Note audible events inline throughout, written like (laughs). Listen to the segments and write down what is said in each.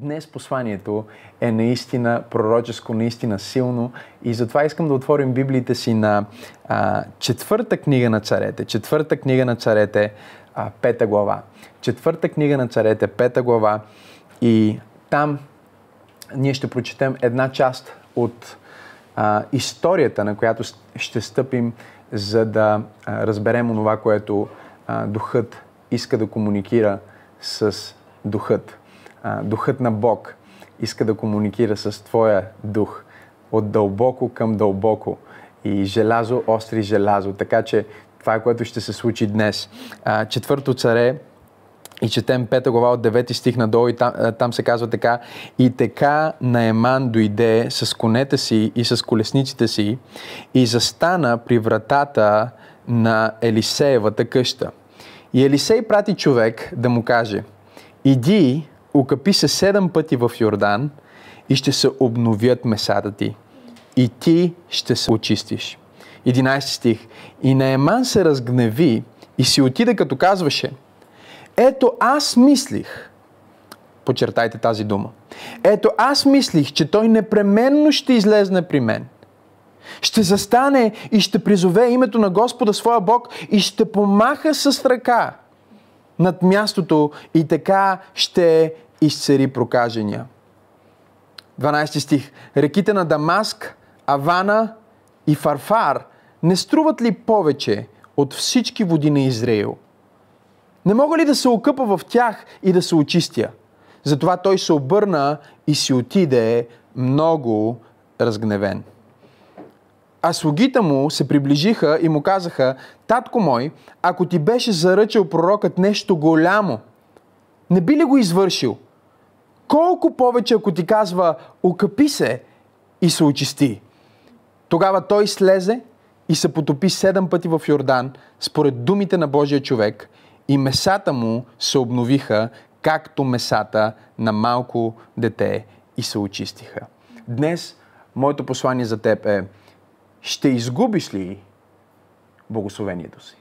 Днес посланието е наистина пророческо, наистина силно и затова искам да отворим Библиите си на а, четвърта книга на царете. Четвърта книга на царете, а, пета глава. Четвърта книга на царете, пета глава и там ние ще прочетем една част от а, историята, на която ще стъпим, за да а, разберем онова, което а, духът иска да комуникира с духът а, духът на Бог иска да комуникира с твоя дух от дълбоко към дълбоко и желязо остри желязо. Така че това е което ще се случи днес. А, четвърто царе и четем пета глава от 9 стих надолу и там, там се казва така И така Наеман дойде с конете си и с колесниците си и застана при вратата на Елисеевата къща. И Елисей прати човек да му каже Иди Окъпи се седем пъти в Йордан и ще се обновят месата ти. И ти ще се очистиш. 11 стих. И Наеман се разгневи и си отида като казваше Ето аз мислих, почертайте тази дума, ето аз мислих, че той непременно ще излезне при мен. Ще застане и ще призове името на Господа своя Бог и ще помаха с ръка над мястото и така ще изцери прокажения. 12 стих. Реките на Дамаск, Авана и Фарфар не струват ли повече от всички води на Израил? Не мога ли да се окъпа в тях и да се очистя? Затова той се обърна и си отиде много разгневен. А слугите му се приближиха и му казаха, татко мой, ако ти беше заръчал пророкът нещо голямо, не би ли го извършил? Колко повече, ако ти казва, окъпи се и се очисти. Тогава той слезе и се потопи седем пъти в Йордан, според думите на Божия човек, и месата му се обновиха, както месата на малко дете и се очистиха. Днес моето послание за теб е, ще изгубиш ли благословението си?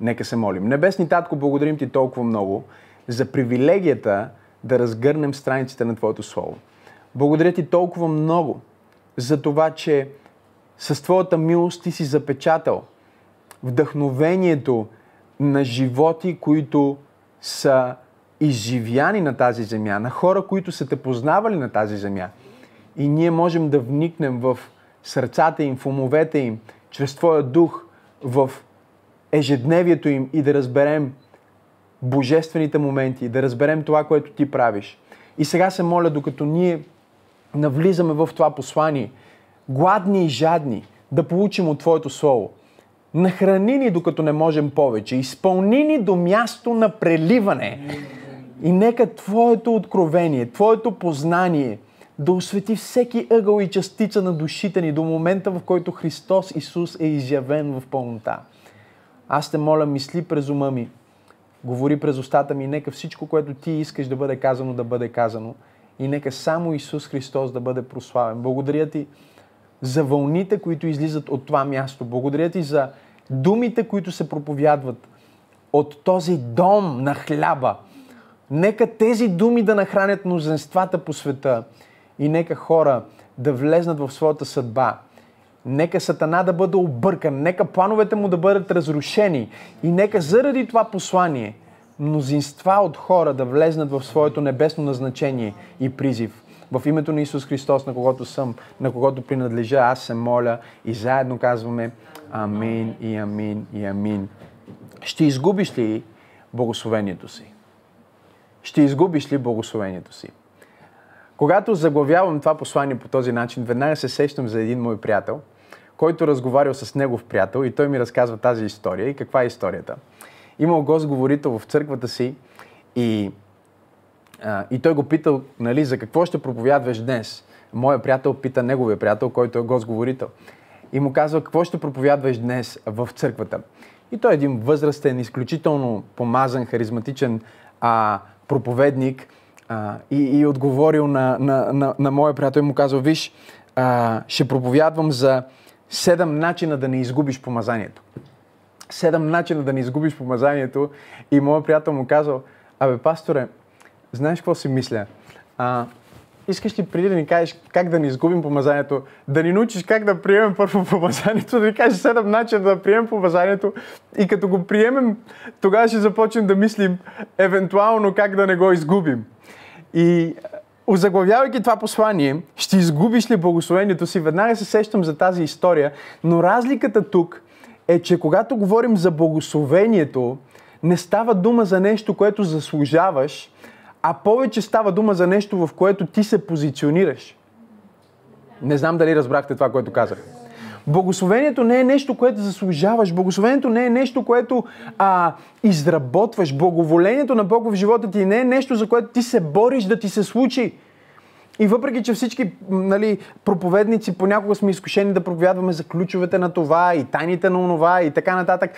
Нека се молим. Небесни Татко, благодарим ти толкова много за привилегията да разгърнем страниците на Твоето Слово. Благодаря Ти толкова много за това, че с Твоята милост Ти си запечатал вдъхновението на животи, които са изживяни на тази земя, на хора, които са те познавали на тази земя. И ние можем да вникнем в сърцата им, в умовете им, чрез Твоя дух, в ежедневието им и да разберем божествените моменти, да разберем това, което ти правиш. И сега се моля, докато ние навлизаме в това послание, гладни и жадни, да получим от Твоето Слово. Нахрани ни, докато не можем повече. Изпълни ни до място на преливане. И нека Твоето откровение, Твоето познание да освети всеки ъгъл и частица на душите ни до момента, в който Христос Исус е изявен в пълнота. Аз те моля, мисли през ума ми, говори през устата ми, нека всичко, което ти искаш да бъде казано, да бъде казано. И нека само Исус Христос да бъде прославен. Благодаря ти за вълните, които излизат от това място. Благодаря ти за думите, които се проповядват от този дом на хляба. Нека тези думи да нахранят мнозенствата по света и нека хора да влезнат в своята съдба Нека Сатана да бъде объркан, нека плановете му да бъдат разрушени и нека заради това послание мнозинства от хора да влезнат в своето небесно назначение и призив. В името на Исус Христос, на когото съм, на когото принадлежа, аз се моля и заедно казваме Амин и Амин и Амин. Ще изгубиш ли благословението си? Ще изгубиш ли благословението си? Когато заглавявам това послание по този начин, веднага се сещам за един мой приятел – който разговарял с негов приятел и той ми разказва тази история. И каква е историята? Имал гост говорител в църквата си и, а, и той го питал, нали, за какво ще проповядваш днес? Моя приятел пита неговия приятел, който е гост говорител. И му казва, какво ще проповядваш днес в църквата? И той е един възрастен, изключително помазан, харизматичен а, проповедник а, и, и отговорил на, на, на, на моя приятел и му казва, виж, а, ще проповядвам за седем начина да не изгубиш помазанието. Седем начина да не изгубиш помазанието и моят приятел му казал, абе, пасторе, знаеш какво си мисля? А, искаш ли преди да ни кажеш как да ни изгубим помазанието, да ни научиш как да приемем първо помазанието, да ни кажеш седем начина да приемем помазанието и като го приемем, тогава ще започнем да мислим евентуално как да не го изгубим. И Озаглавявайки това послание, ще изгубиш ли благословението си, веднага се сещам за тази история, но разликата тук е, че когато говорим за благословението, не става дума за нещо, което заслужаваш, а повече става дума за нещо, в което ти се позиционираш. Не знам дали разбрахте това, което казах. Благословението не е нещо, което заслужаваш. Благословението не е нещо, което а, изработваш. Благоволението на Бог в живота ти не е нещо, за което ти се бориш да ти се случи. И въпреки, че всички нали, проповедници понякога сме изкушени да проповядваме за ключовете на това и тайните на онова и така нататък,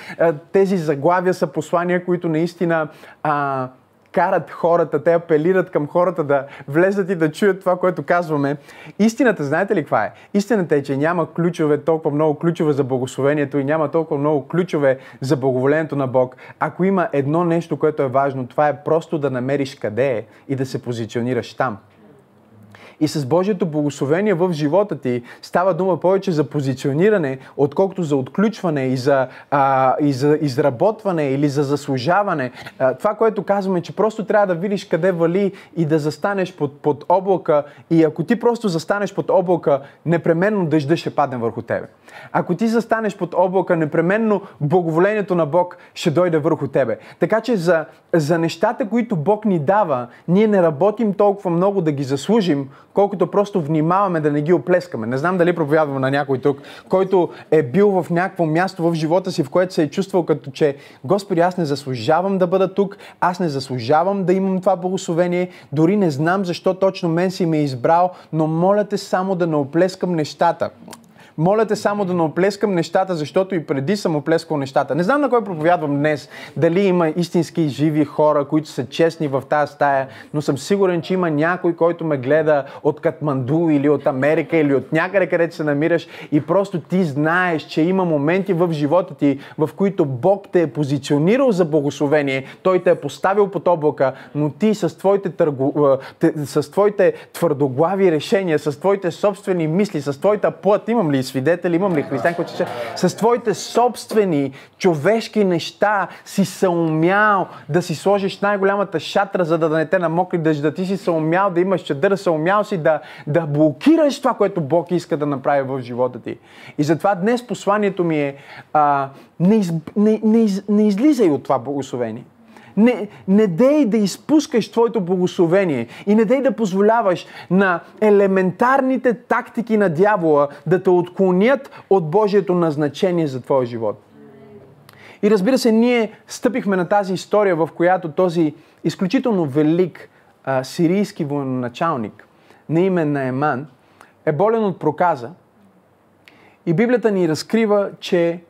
тези заглавия са послания, които наистина а, карат хората, те апелират към хората да влезат и да чуят това, което казваме. Истината, знаете ли каква е? Истината е, че няма ключове, толкова много ключове за благословението и няма толкова много ключове за благоволението на Бог. Ако има едно нещо, което е важно, това е просто да намериш къде е и да се позиционираш там. И с Божието благословение в живота ти става дума повече за позициониране, отколкото за отключване и за, а, и за изработване или за заслужаване. А, това, което казваме, че просто трябва да видиш къде вали и да застанеш под, под облака. И ако ти просто застанеш под облака, непременно дъжда ще падне върху тебе. Ако ти застанеш под облака, непременно благоволението на Бог ще дойде върху тебе. Така че за, за нещата, които Бог ни дава, ние не работим толкова много да ги заслужим, колкото просто внимаваме да не ги оплескаме. Не знам дали проповядвам на някой тук, който е бил в някакво място в живота си, в което се е чувствал като че Господи, аз не заслужавам да бъда тук, аз не заслужавам да имам това благословение, дори не знам защо точно мен си ме е избрал, но моля те само да не оплескам нещата. Моля те само да не оплескам нещата, защото и преди съм оплескал нещата. Не знам на кой проповядвам днес, дали има истински живи хора, които са честни в тази стая, но съм сигурен, че има някой, който ме гледа от Катманду или от Америка или от някъде, където се намираш и просто ти знаеш, че има моменти в живота ти, в които Бог те е позиционирал за благословение, Той те е поставил под облака, но ти с твоите, търго, с твоите твърдоглави решения, с твоите собствени мисли, с твоята плът, имам ли свидетели, имам ли християн, които ще с твоите собствени човешки неща си се умял да си сложиш най-голямата шатра, за да не те намокри дъжд, да ти си се умял да имаш чадър, се умял си да, да блокираш това, което Бог иска да направи в живота ти. И затова днес посланието ми е а, не, из, не, не, из, не излизай от това благословение. Не, не дей да изпускаш твоето благословение и не дей да позволяваш на елементарните тактики на дявола да те отклонят от Божието назначение за твоя живот. И разбира се, ние стъпихме на тази история, в която този изключително велик а, сирийски военачалник на име Наеман е болен от проказа. И Библията ни разкрива, че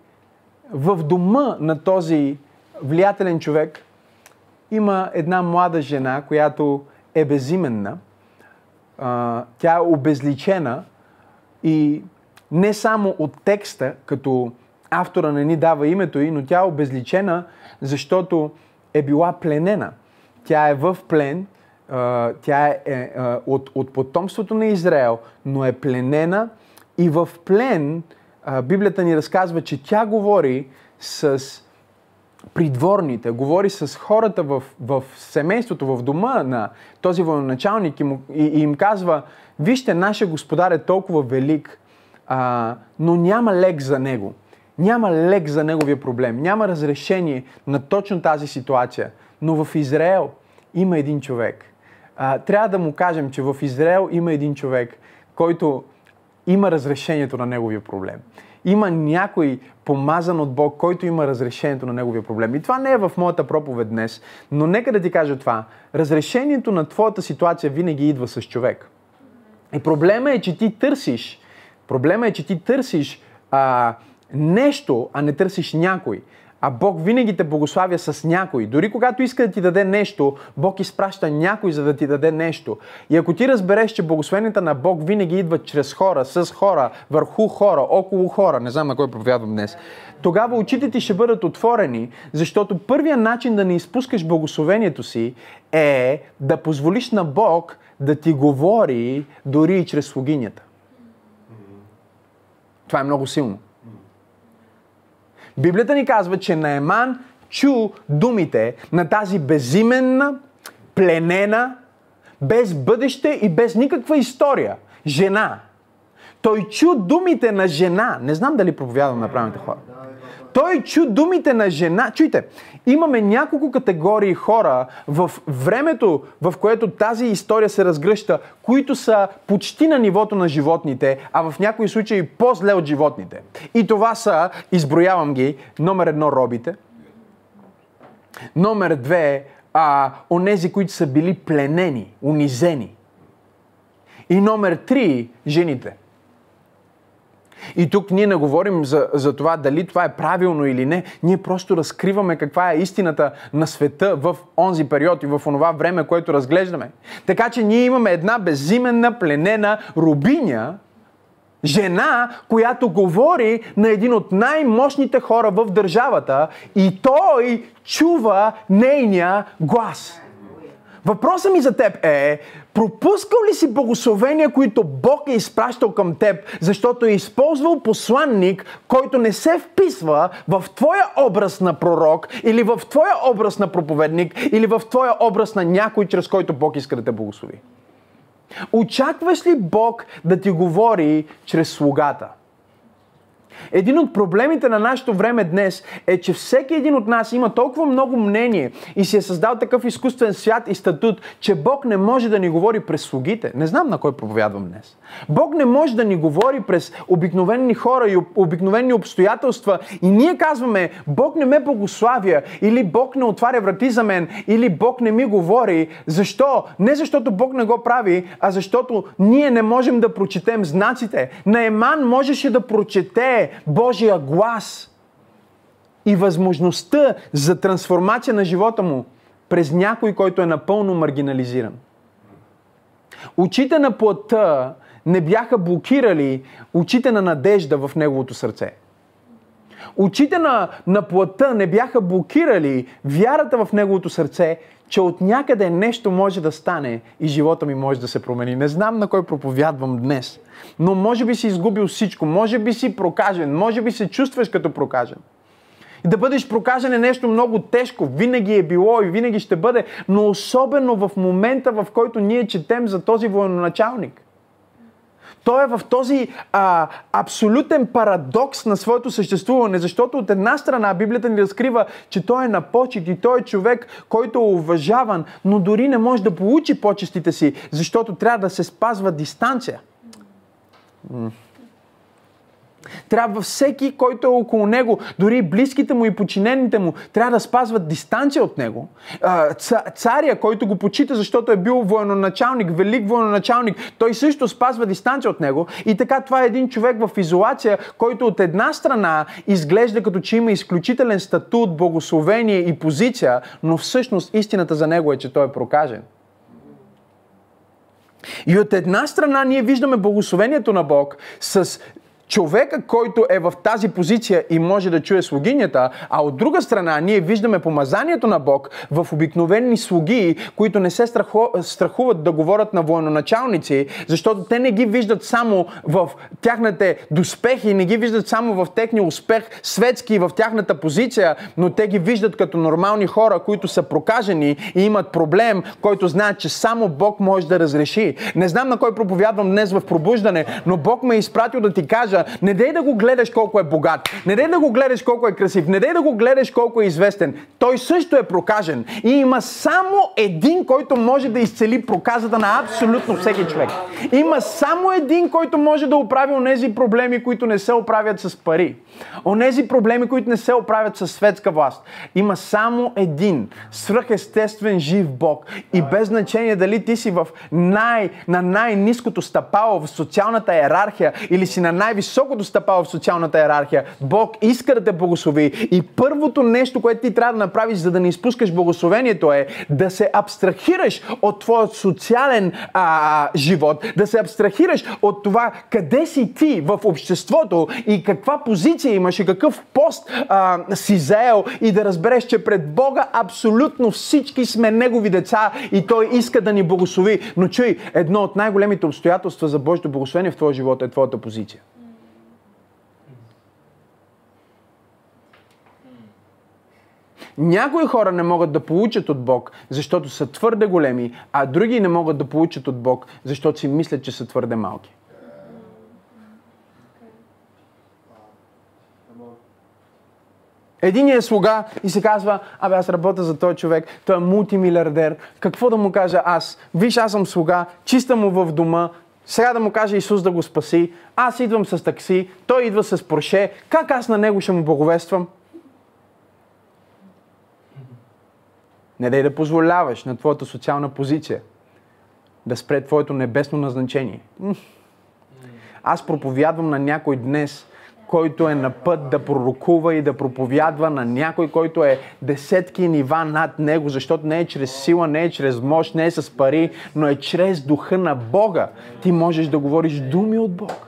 в дома на този влиятелен човек има една млада жена, която е безименна. тя е обезличена и не само от текста, като автора не ни дава името й, но тя е обезличена, защото е била пленена. Тя е в плен, тя е, е от, от потомството на Израел, но е пленена и в плен Библията ни разказва, че тя говори с придворните, говори с хората в, в семейството, в дома на този военачалник и, му, и, и им казва, вижте, нашия господар е толкова велик, а, но няма лек за него. Няма лек за неговия проблем. Няма разрешение на точно тази ситуация. Но в Израел има един човек. А, трябва да му кажем, че в Израел има един човек, който има разрешението на неговия проблем има някой помазан от Бог, който има разрешението на неговия проблем. И това не е в моята проповед днес, но нека да ти кажа това. Разрешението на твоята ситуация винаги идва с човек. И проблема е, че ти търсиш, проблема е, че ти търсиш а, нещо, а не търсиш някой. А Бог винаги те благославя с някой. Дори когато иска да ти даде нещо, Бог изпраща някой, за да ти даде нещо. И ако ти разбереш, че благословенията на Бог винаги идват чрез хора, с хора, върху хора, около хора, не знам на кой проповядвам днес, тогава очите ти ще бъдат отворени, защото първият начин да не изпускаш благословението си е да позволиш на Бог да ти говори дори и чрез слугинята. Това е много силно. Библията ни казва, че Наеман чу думите на тази безименна, пленена, без бъдеще и без никаква история жена. Той чу думите на жена. Не знам дали проповядвам на правилните хора. Той чу думите на жена. Чуйте, имаме няколко категории хора в времето, в което тази история се разгръща, които са почти на нивото на животните, а в някои случаи по-зле от животните. И това са, изброявам ги, номер едно робите, номер две а, онези, които са били пленени, унизени. И номер три, жените – и тук ние не говорим за, за това дали това е правилно или не. Ние просто разкриваме каква е истината на света в онзи период и в онова време, което разглеждаме. Така че ние имаме една безименна, пленена рубиня, жена, която говори на един от най-мощните хора в държавата и той чува нейния глас. Въпросът ми за теб е, пропускал ли си благословения, които Бог е изпращал към теб, защото е използвал посланник, който не се вписва в твоя образ на пророк, или в твоя образ на проповедник, или в твоя образ на някой, чрез който Бог иска да те благослови? Очакваш ли Бог да ти говори чрез слугата? Един от проблемите на нашето време днес е, че всеки един от нас има толкова много мнение и си е създал такъв изкуствен свят и статут, че Бог не може да ни говори през слугите. Не знам на кой проповядвам днес. Бог не може да ни говори през обикновени хора и обикновени обстоятелства и ние казваме, Бог не ме благославя или Бог не отваря врати за мен или Бог не ми говори. Защо? Не защото Бог не го прави, а защото ние не можем да прочетем знаците. Наеман можеше да прочете Божия глас и възможността за трансформация на живота му през някой, който е напълно маргинализиран. Очите на плътта не бяха блокирали очите на надежда в неговото сърце. Очите на, на плътта не бяха блокирали вярата в неговото сърце, че от някъде нещо може да стане и живота ми може да се промени. Не знам на кой проповядвам днес, но може би си изгубил всичко, може би си прокажен, може би се чувстваш като прокажен. И да бъдеш прокажен е нещо много тежко. Винаги е било и винаги ще бъде, но особено в момента, в който ние четем за този военачалник. Той е в този а, абсолютен парадокс на своето съществуване, защото от една страна Библията ни разкрива, че той е на почет и той е човек, който е уважаван, но дори не може да получи почестите си, защото трябва да се спазва дистанция. Трябва всеки, който е около него, дори близките му и починените му, трябва да спазват дистанция от него. Царя, който го почита, защото е бил военачалник, велик военачалник, той също спазва дистанция от него. И така това е един човек в изолация, който от една страна изглежда като че има изключителен статут, благословение и позиция, но всъщност истината за него е, че той е прокажен. И от една страна ние виждаме благословението на Бог с човека, който е в тази позиция и може да чуе слугинята, а от друга страна ние виждаме помазанието на Бог в обикновени слуги, които не се страхуват да говорят на военачалници, защото те не ги виждат само в тяхните доспехи, не ги виждат само в техния успех светски в тяхната позиция, но те ги виждат като нормални хора, които са прокажени и имат проблем, който знаят, че само Бог може да разреши. Не знам на кой проповядвам днес в пробуждане, но Бог ме е изпратил да ти кажа, кажа, не дей да го гледаш колко е богат, не дей да го гледаш колко е красив, не дей да го гледаш колко е известен. Той също е прокажен. И има само един, който може да изцели проказата на абсолютно всеки човек. Има само един, който може да оправи онези проблеми, които не се оправят с пари. Онези проблеми, които не се оправят с светска власт. Има само един свръхестествен жив Бог. И без значение дали ти си в най, на най-низкото стъпало в социалната иерархия или си на най най-високото стъпало в социалната иерархия. Бог иска да те благослови. И първото нещо, което ти трябва да направиш, за да не изпускаш благословението е да се абстрахираш от твоят социален а, живот, да се абстрахираш от това къде си ти в обществото и каква позиция имаш и какъв пост а, си заел и да разбереш, че пред Бога абсолютно всички сме Негови деца и Той иска да ни благослови. Но чуй, едно от най-големите обстоятелства за Божието благословение в твоя живот е твоята позиция. Някои хора не могат да получат от Бог, защото са твърде големи, а други не могат да получат от Бог, защото си мислят, че са твърде малки. Един е слуга и се казва, абе аз работя за този човек, той е мултимилиардер, какво да му кажа аз? Виж, аз съм слуга, чиста му в дома, сега да му каже Исус да го спаси, аз идвам с такси, той идва с Порше, как аз на него ще му благовествам? Не дай да позволяваш на твоята социална позиция да спре твоето небесно назначение. Аз проповядвам на някой днес, който е на път да пророкува и да проповядва на някой, който е десетки нива над него, защото не е чрез сила, не е чрез мощ, не е с пари, но е чрез духа на Бога. Ти можеш да говориш думи от Бог.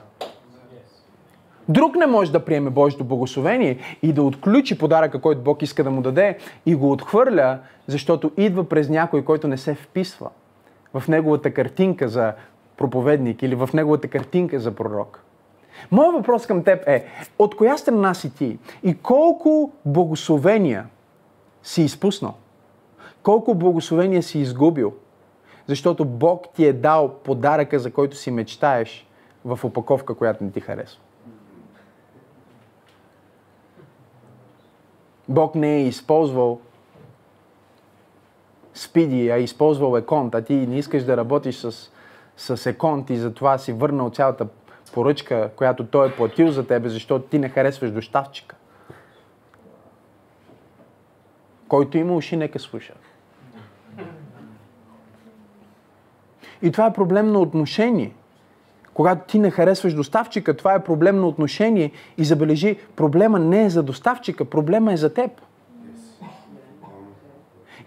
Друг не може да приеме Божието благословение и да отключи подаръка, който Бог иска да му даде и го отхвърля, защото идва през някой, който не се вписва в неговата картинка за проповедник или в неговата картинка за пророк. Моят въпрос към теб е, от коя страна си ти и колко благословения си изпуснал? Колко благословения си изгубил? Защото Бог ти е дал подаръка, за който си мечтаеш в опаковка, която не ти харесва. Бог не е използвал спиди, а е използвал еконт, а ти не искаш да работиш с, с еконт и затова си върнал цялата поръчка, която той е платил за тебе, защото ти не харесваш доставчика. Който има уши, нека слуша. И това е проблем на отношение. Когато ти не харесваш доставчика, това е проблем на отношение и забележи, проблема не е за доставчика, проблема е за теб.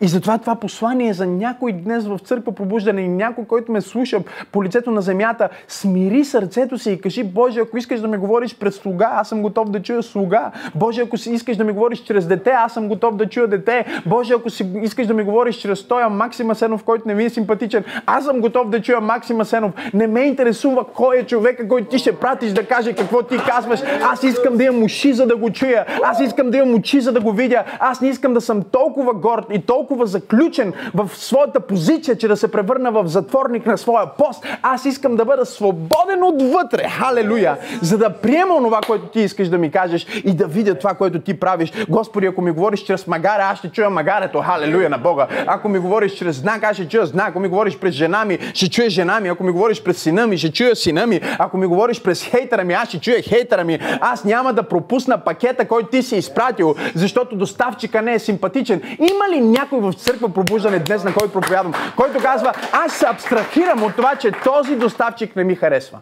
И затова това послание за някой днес в църква пробуждане и някой, който ме слуша по лицето на земята, смири сърцето си и кажи, Боже, ако искаш да ме говориш пред слуга, аз съм готов да чуя слуга. Боже, ако си искаш да ме говориш чрез дете, аз съм готов да чуя дете. Боже, ако си искаш да ме говориш чрез тоя Максима Сенов, който не ми е симпатичен, аз съм готов да чуя Максима Сенов. Не ме интересува кой е човека, който ти ще пратиш да каже какво ти казваш. Аз искам да имам уши, за да го чуя. Аз искам да имам очи, за да го видя. Аз не искам да съм толкова горд и толкова толкова заключен в своята позиция, че да се превърна в затворник на своя пост. Аз искам да бъда свободен отвътре. Халелуя! За да приема това, което ти искаш да ми кажеш и да видя това, което ти правиш. Господи, ако ми говориш чрез магаре, аз ще чуя магарето. Халелуя на Бога. Ако ми говориш чрез знак, аз ще чуя знак. Ако ми говориш през жена ми, ще чуя жена ми. Ако ми говориш през сина ми, ще чуя сина ми. Ако ми говориш през хейтера ми, аз ще чуя хейтера ми. Аз няма да пропусна пакета, който ти си изпратил, защото доставчика не е симпатичен. Има ли някой в църква пробуждане днес, на който проповядвам, който казва, аз се абстрахирам от това, че този доставчик не ми харесва.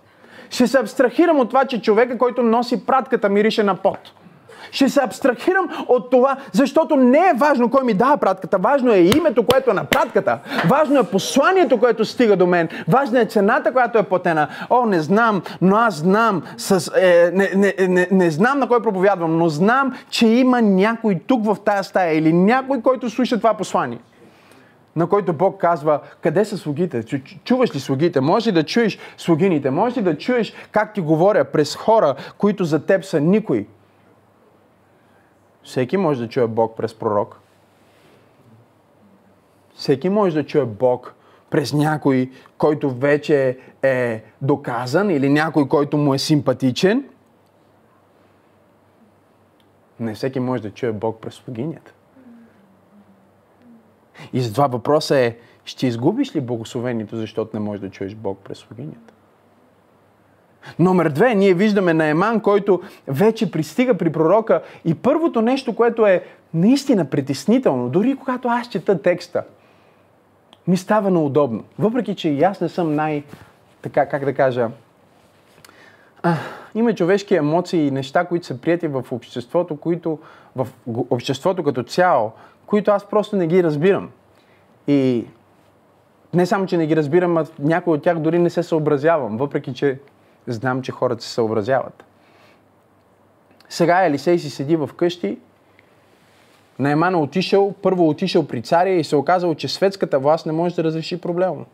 Ще се абстрахирам от това, че човека, който носи пратката, мирише на пот. Ще се абстрахирам от това, защото не е важно кой ми дава пратката. Важно е името, което е на пратката. Важно е посланието, което стига до мен. Важна е цената, която е платена. О, не знам, но аз знам. С, е, не, не, не, не знам на кой проповядвам, но знам, че има някой тук в тая стая или някой, който слуша това послание на който Бог казва, къде са слугите? Чуваш ли слугите? Може ли да чуеш слугините? Може ли да чуеш как ти говоря през хора, които за теб са никой? Всеки може да чуе Бог през пророк. Всеки може да чуе Бог през някой, който вече е доказан или някой, който му е симпатичен. Не всеки може да чуе Бог през слугинята. И затова въпросът е, ще изгубиш ли благословението, защото не можеш да чуеш Бог през слугинята? Номер две, ние виждаме на Еман, който вече пристига при пророка и първото нещо, което е наистина притеснително, дори когато аз чета текста, ми става неудобно. Въпреки, че и аз не съм най, така, как да кажа, а, има човешки емоции и неща, които са прияти в обществото, които, в обществото като цяло, които аз просто не ги разбирам. И не само, че не ги разбирам, а някои от тях дори не се съобразявам, въпреки че знам, че хората се съобразяват. Сега Елисей си седи в къщи, Найман е отишъл, първо отишъл при царя и се оказало, че светската власт не може да разреши проблема.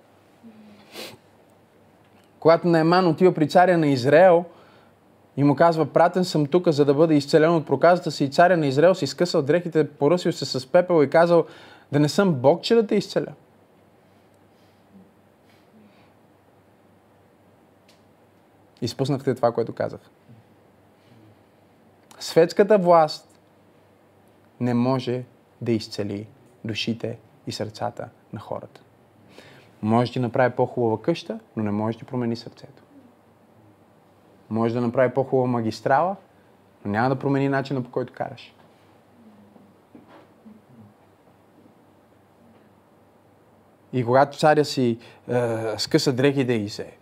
Когато Найман отива при царя на Израел и му казва, пратен съм тук, за да бъда изцелен от проказата си, и царя на Израел си изкъсал дрехите, поръсил се с пепел и казал, да не съм Бог, че да те изцеля. Изпуснахте това, което казах. Светската власт не може да изцели душите и сърцата на хората. Може да направи по-хубава къща, но не може да промени сърцето. Може да направи по-хубава магистрала, но няма да промени начина по който караш. И когато царя си е, скъса дрехите и се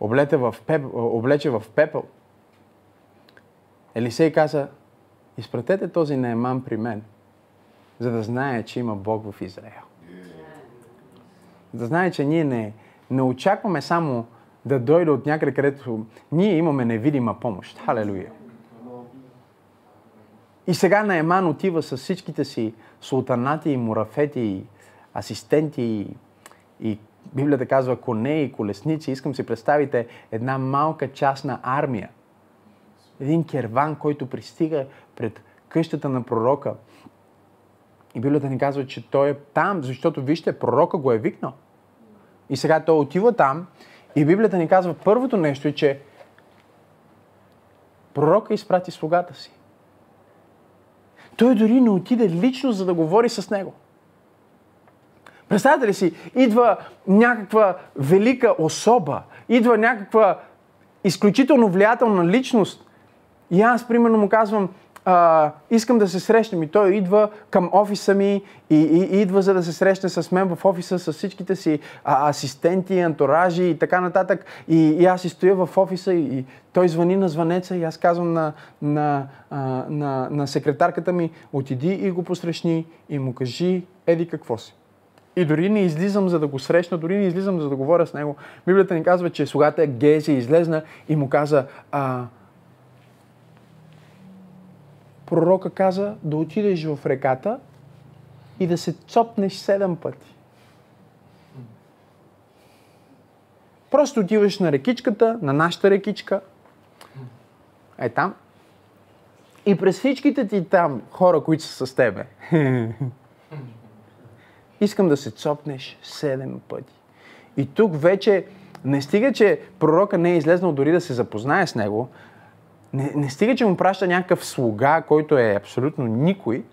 облече в, пеп, облече в пепел, Елисей каза, изпратете този Наеман при мен, за да знае, че има Бог в Израел. Да знае, че ние не, не очакваме само да дойде от някъде, където ние имаме невидима помощ. Халелуя. И сега Наеман отива с всичките си султанати и мурафети, и асистенти и, и Библията казва коне и колесници. Искам си представите една малка частна армия. Един керван, който пристига пред къщата на пророка. И Библията ни казва, че той е там, защото вижте, пророка го е викнал. И сега той отива там и Библията ни казва, първото нещо е, че пророка изпрати слугата си. Той дори не отиде лично, за да говори с него. Представете ли си, идва някаква велика особа, идва някаква изключително влиятелна личност и аз, примерно, му казвам, а, искам да се срещнем. И той идва към офиса ми и, и, и идва за да се срещне с мен в офиса с всичките си а, асистенти, антуражи и така нататък. И, и аз си стоя в офиса и, и той звъни на звънеца и аз казвам на, на, а, на, на секретарката ми, отиди и го посрещни и му кажи еди какво си. И дори не излизам за да го срещна, дори не излизам за да говоря с него. Библията ни казва, че слугата Гези излезна и му каза, а, пророка каза да отидеш в реката и да се цопнеш седем пъти. Просто отиваш на рекичката, на нашата рекичка, е там, и през всичките ти там хора, които са с тебе, (laughs) искам да се цопнеш седем пъти. И тук вече не стига, че пророка не е излезнал дори да се запознае с него, не, не стига, че му праща някакъв слуга, който е абсолютно никой,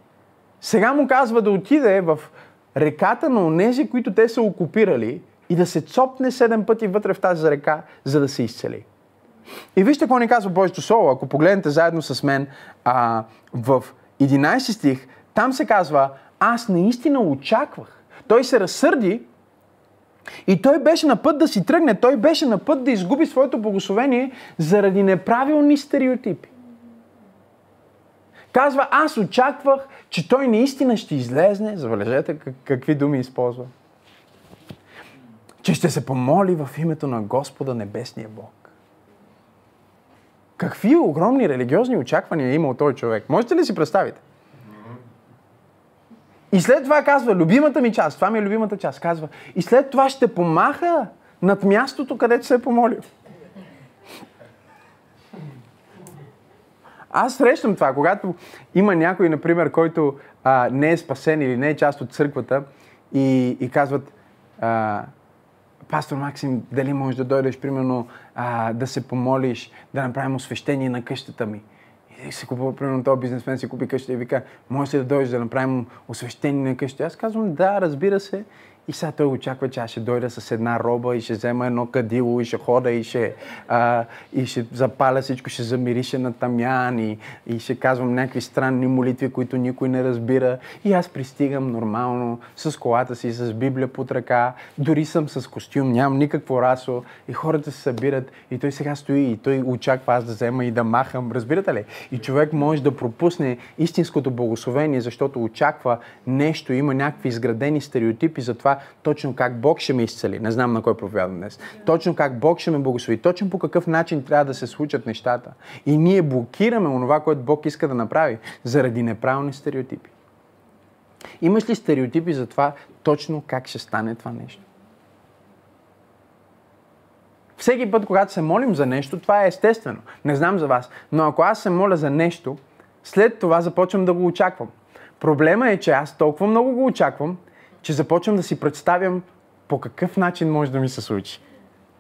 сега му казва да отиде в реката на онези, които те са окупирали и да се цопне седем пъти вътре в тази река, за да се изцели. И вижте какво ни казва Божието Слово. Ако погледнете заедно с мен а, в 11 стих, там се казва, аз наистина очаквах. Той се разсърди и той беше на път да си тръгне, той беше на път да изгуби своето благословение заради неправилни стереотипи. Казва, аз очаквах, че той наистина ще излезне, забележете какви думи използва, че ще се помоли в името на Господа Небесния Бог. Какви огромни религиозни очаквания е имал този човек? Можете ли си представите? И след това казва, любимата ми част, това ми е любимата част, казва, и след това ще помаха над мястото, където се е помолил. Аз срещам това, когато има някой, например, който а, не е спасен или не е част от църквата и, и казват, а, пастор Максим, дали можеш да дойдеш, примерно, а, да се помолиш, да направим освещение на къщата ми. И си купува, примерно, този бизнесмен си купи къща и вика, може ли да дойдеш да направим освещение на къща? Аз казвам, да, разбира се. И сега той очаква, че аз ще дойда с една роба и ще взема едно кадило и ще хода и ще, а, и ще запаля всичко, ще замирише на тамян и, и ще казвам някакви странни молитви, които никой не разбира. И аз пристигам нормално с колата си, с Библия под ръка, дори съм с костюм, нямам никакво расо и хората се събират и той сега стои и той очаква аз да взема и да махам. Разбирате ли? И човек може да пропусне истинското благословение, защото очаква нещо, има някакви изградени стереотипи за това точно как Бог ще ме изцели. Не знам на кой проповядам днес. Точно как Бог ще ме благослови. Точно по какъв начин трябва да се случат нещата. И ние блокираме онова, което Бог иска да направи, заради неправилни стереотипи. Имаш ли стереотипи за това точно как ще стане това нещо? Всеки път, когато се молим за нещо, това е естествено. Не знам за вас. Но ако аз се моля за нещо, след това започвам да го очаквам. Проблема е, че аз толкова много го очаквам, че започвам да си представям по какъв начин може да ми се случи.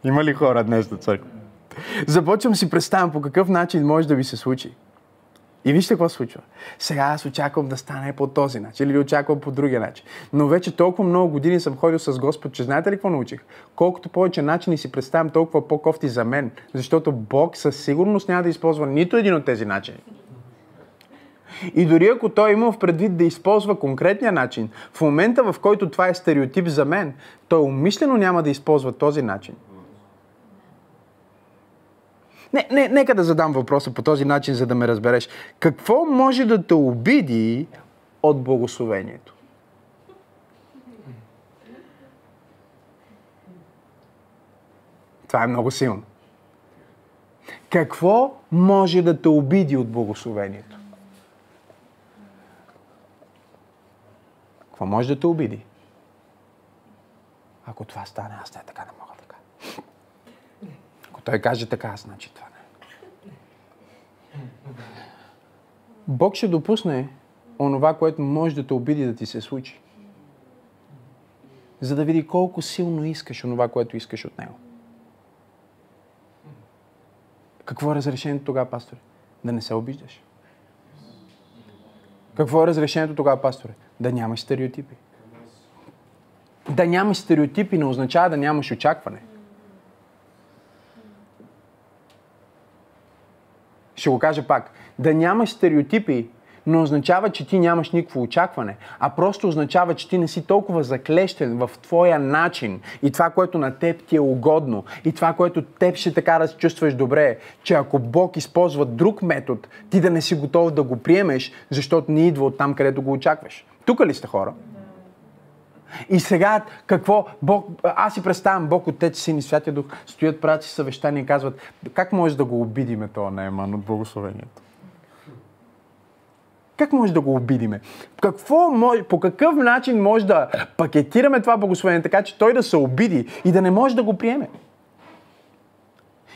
Има ли хора днес на църква? Започвам си представям по какъв начин може да ми се случи. И вижте какво случва. Сега аз очаквам да стане по този начин или очаквам по другия начин. Но вече толкова много години съм ходил с Господ, че знаете ли какво научих? Колкото повече начини си представям, толкова по-кофти за мен. Защото Бог със сигурност няма да използва нито един от тези начини. И дори ако той има в предвид да използва конкретния начин, в момента в който това е стереотип за мен, той умишлено няма да използва този начин. Не, не, нека да задам въпроса по този начин, за да ме разбереш. Какво може да те обиди от благословението? Това е много силно. Какво може да те обиди от благословението? Какво може да те обиди? Ако това стане, аз не така не мога така. Ако той каже така, значи това не. Бог ще допусне онова, което може да те обиди да ти се случи. За да види колко силно искаш онова, което искаш от него. Какво е разрешението тогава, пасторе? Да не се обиждаш. Какво е разрешението тогава, пасторе? Да нямаш стереотипи. Да нямаш стереотипи не означава да нямаш очакване. Ще го кажа пак. Да нямаш стереотипи не означава, че ти нямаш никакво очакване, а просто означава, че ти не си толкова заклещен в твоя начин и това, което на теб ти е угодно и това, което теб ще така да се чувстваш добре, че ако Бог използва друг метод, ти да не си готов да го приемеш, защото не идва от там, където го очакваш. Тук ли сте хора? И сега какво? Бог, аз си представям Бог, Отец, Син и Святия Дух стоят, правят си съвещания и казват, как може да го обидиме това Наеман от благословението? Как може да го обидиме? Какво може, по какъв начин може да пакетираме това благословение, така че той да се обиди и да не може да го приеме?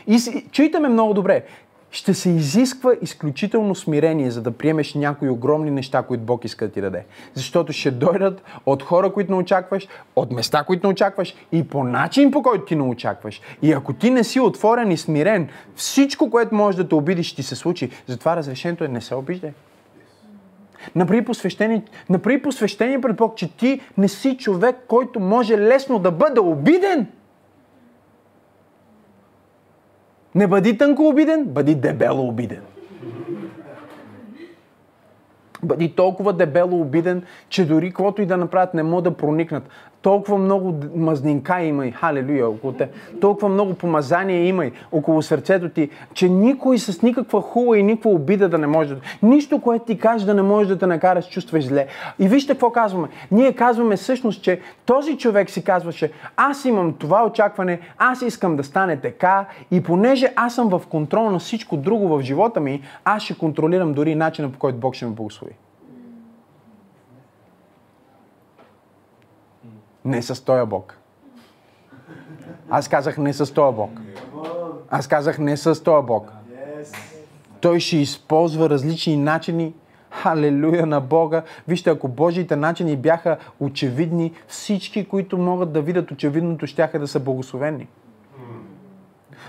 И чуйте ме много добре ще се изисква изключително смирение, за да приемеш някои огромни неща, които Бог иска да ти даде. Защото ще дойдат от хора, които не очакваш, от места, които не очакваш и по начин, по който ти не очакваш. И ако ти не си отворен и смирен, всичко, което може да те обидиш, ще ти се случи. Затова разрешението е не се обиждай. Направи посвещение, направи посвещение пред Бог, че ти не си човек, който може лесно да бъде обиден. Не бъди тънко обиден, бъди дебело обиден. Бъди толкова дебело обиден, че дори каквото и да направят не могат да проникнат. Толкова много мазнинка има и халелуя около те. Толкова много помазание има и около сърцето ти, че никой с никаква хула и никаква обида да не може да... Нищо, което ти каже да не може да те накара да се чувстваш зле. И вижте какво казваме. Ние казваме всъщност, че този човек си казваше, аз имам това очакване, аз искам да стане така и понеже аз съм в контрол на всичко друго в живота ми, аз ще контролирам дори начина по който Бог ще ме благослови. Не с този Бог. Аз казах не с този Бог. Аз казах не с този Бог. Той ще използва различни начини. Халелуя на Бога. Вижте, ако Божиите начини бяха очевидни, всички, които могат да видят очевидното, щяха да са благословени.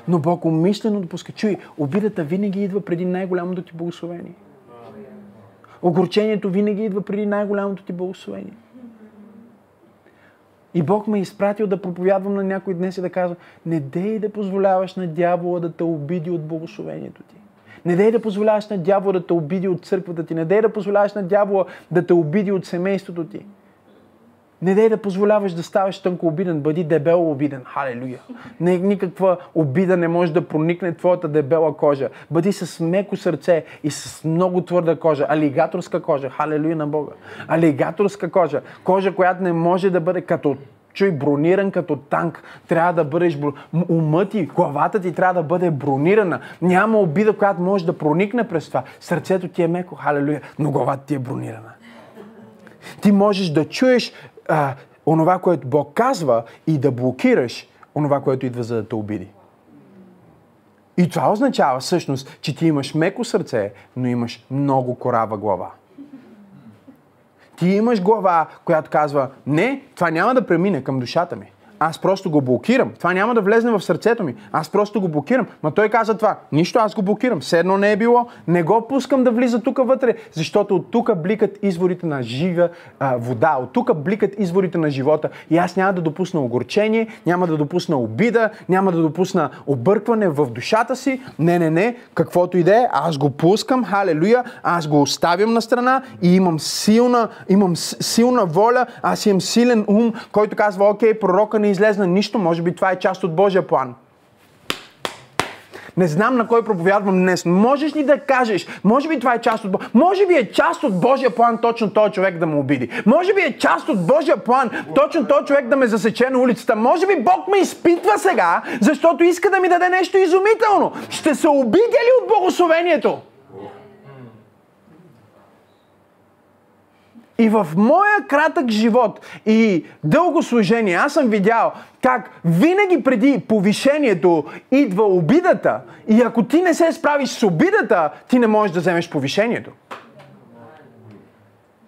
Но Бог умишлено допуска. Чуй, обидата винаги идва преди най-голямото ти благословение. Огорчението винаги идва преди най-голямото ти благословение. И Бог ме е изпратил да проповядвам на някой днес и да казвам, не дей да позволяваш на дявола да те обиди от благословението ти. Не дей да позволяваш на дявола да те обиди от църквата ти. Не дей да позволяваш на дявола да те обиди от семейството ти. Не дей да позволяваш да ставаш тънко обиден, бъди дебело обиден. Халелуя. Не, никаква обида не може да проникне твоята дебела кожа. Бъди с меко сърце и с много твърда кожа. Алигаторска кожа. Халелуя на Бога. Алигаторска кожа. Кожа, която не може да бъде като чуй, брониран като танк. Трябва да бъдеш бро... умът ти, главата ти трябва да бъде бронирана. Няма обида, която може да проникне през това. Сърцето ти е меко, халелуя, но главата ти е бронирана. Ти можеш да чуеш а, онова, което Бог казва и да блокираш онова, което идва за да те обиди. И това означава всъщност, че ти имаш меко сърце, но имаш много корава глава. Ти имаш глава, която казва, не, това няма да премине към душата ми. Аз просто го блокирам. Това няма да влезне в сърцето ми. Аз просто го блокирам. Ма той каза това. Нищо, аз го блокирам. Все едно не е било. Не го пускам да влиза тук вътре, защото от тук бликат изворите на жива а, вода. От тук бликат изворите на живота. И аз няма да допусна огорчение, няма да допусна обида, няма да допусна объркване в душата си. Не, не, не. Каквото и да е, аз го пускам. Халелуя. Аз го оставям на страна и имам силна, имам силна воля. Аз имам силен ум, който казва, окей, пророка не излезна нищо, може би това е част от Божия план. Не знам на кой проповядвам днес. Можеш ли да кажеш, може би това е част от Може би е част от Божия план точно този човек да му обиди. Може би е част от Божия план точно този човек да ме засече на улицата. Може би Бог ме изпитва сега, защото иска да ми даде нещо изумително. Ще се обидя ли от благословението? И в моя кратък живот и дълго служение аз съм видял как винаги преди повишението идва обидата и ако ти не се справиш с обидата, ти не можеш да вземеш повишението.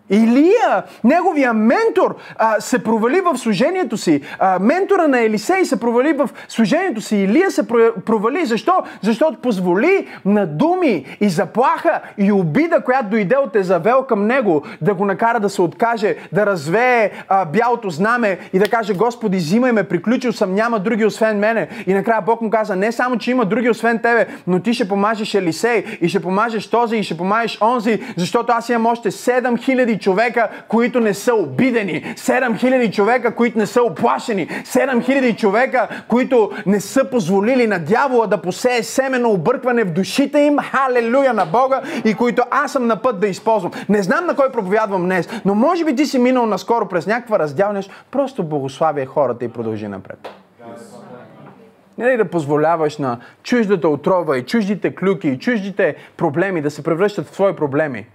Илия, неговия ментор, а, се провали в служението си. А, ментора на Елисей се провали в служението си. Илия се провали. Защо? Защото позволи на думи и заплаха и обида, която дойде от Езавел към него, да го накара да се откаже, да развее а, бялото знаме и да каже, Господи, взимай ме, приключил съм, няма други освен мене. И накрая Бог му каза, не само, че има други освен тебе, но ти ще помажеш Елисей и ще помажеш този и ще помажеш онзи, защото аз имам още 7000 7000 човека, които не са обидени, 7000 човека, които не са оплашени, 7000 човека, които не са позволили на дявола да посее семено объркване в душите им, халелуя на Бога, и които аз съм на път да използвам. Не знам на кой проповядвам днес, но може би ти си минал наскоро през някаква раздял нещо, просто благославя хората и продължи напред. Не да позволяваш на чуждата отрова и чуждите клюки и чуждите проблеми да се превръщат в твои проблеми.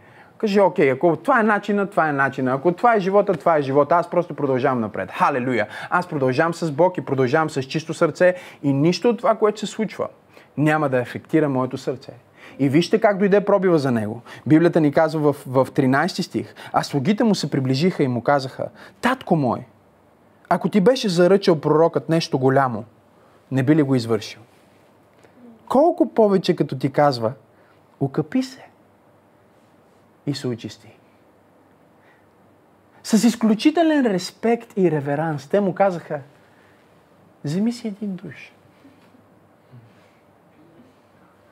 Кажи, окей, ако това е начина, това е начина. Ако това е живота, това е живота. Аз просто продължавам напред. Халелуя! Аз продължавам с Бог и продължавам с чисто сърце и нищо от това, което се случва, няма да ефектира моето сърце. И вижте как дойде пробива за него. Библията ни казва в, в 13 стих. А слугите му се приближиха и му казаха, Татко мой, ако ти беше заръчал пророкът нещо голямо, не би ли го извършил? Колко повече като ти казва, укъпи се и се очисти. С изключителен респект и реверанс те му казаха, вземи си един душ.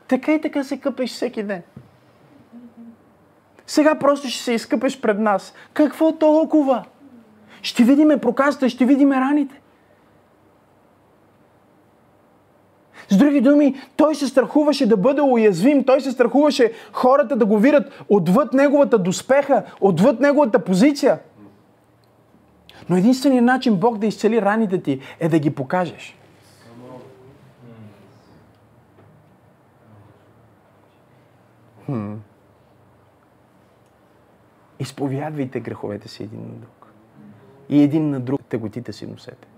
Така и така се къпеш всеки ден. Сега просто ще се изкъпеш пред нас. Какво толкова? Ще видиме проказата, ще видиме раните. С други думи, той се страхуваше да бъде уязвим, той се страхуваше хората да го видят отвъд неговата доспеха, отвъд неговата позиция. Но единственият начин Бог да изцели раните ти е да ги покажеш. Хм. Изповядвайте греховете си един на друг. И един на друг теготите си носете.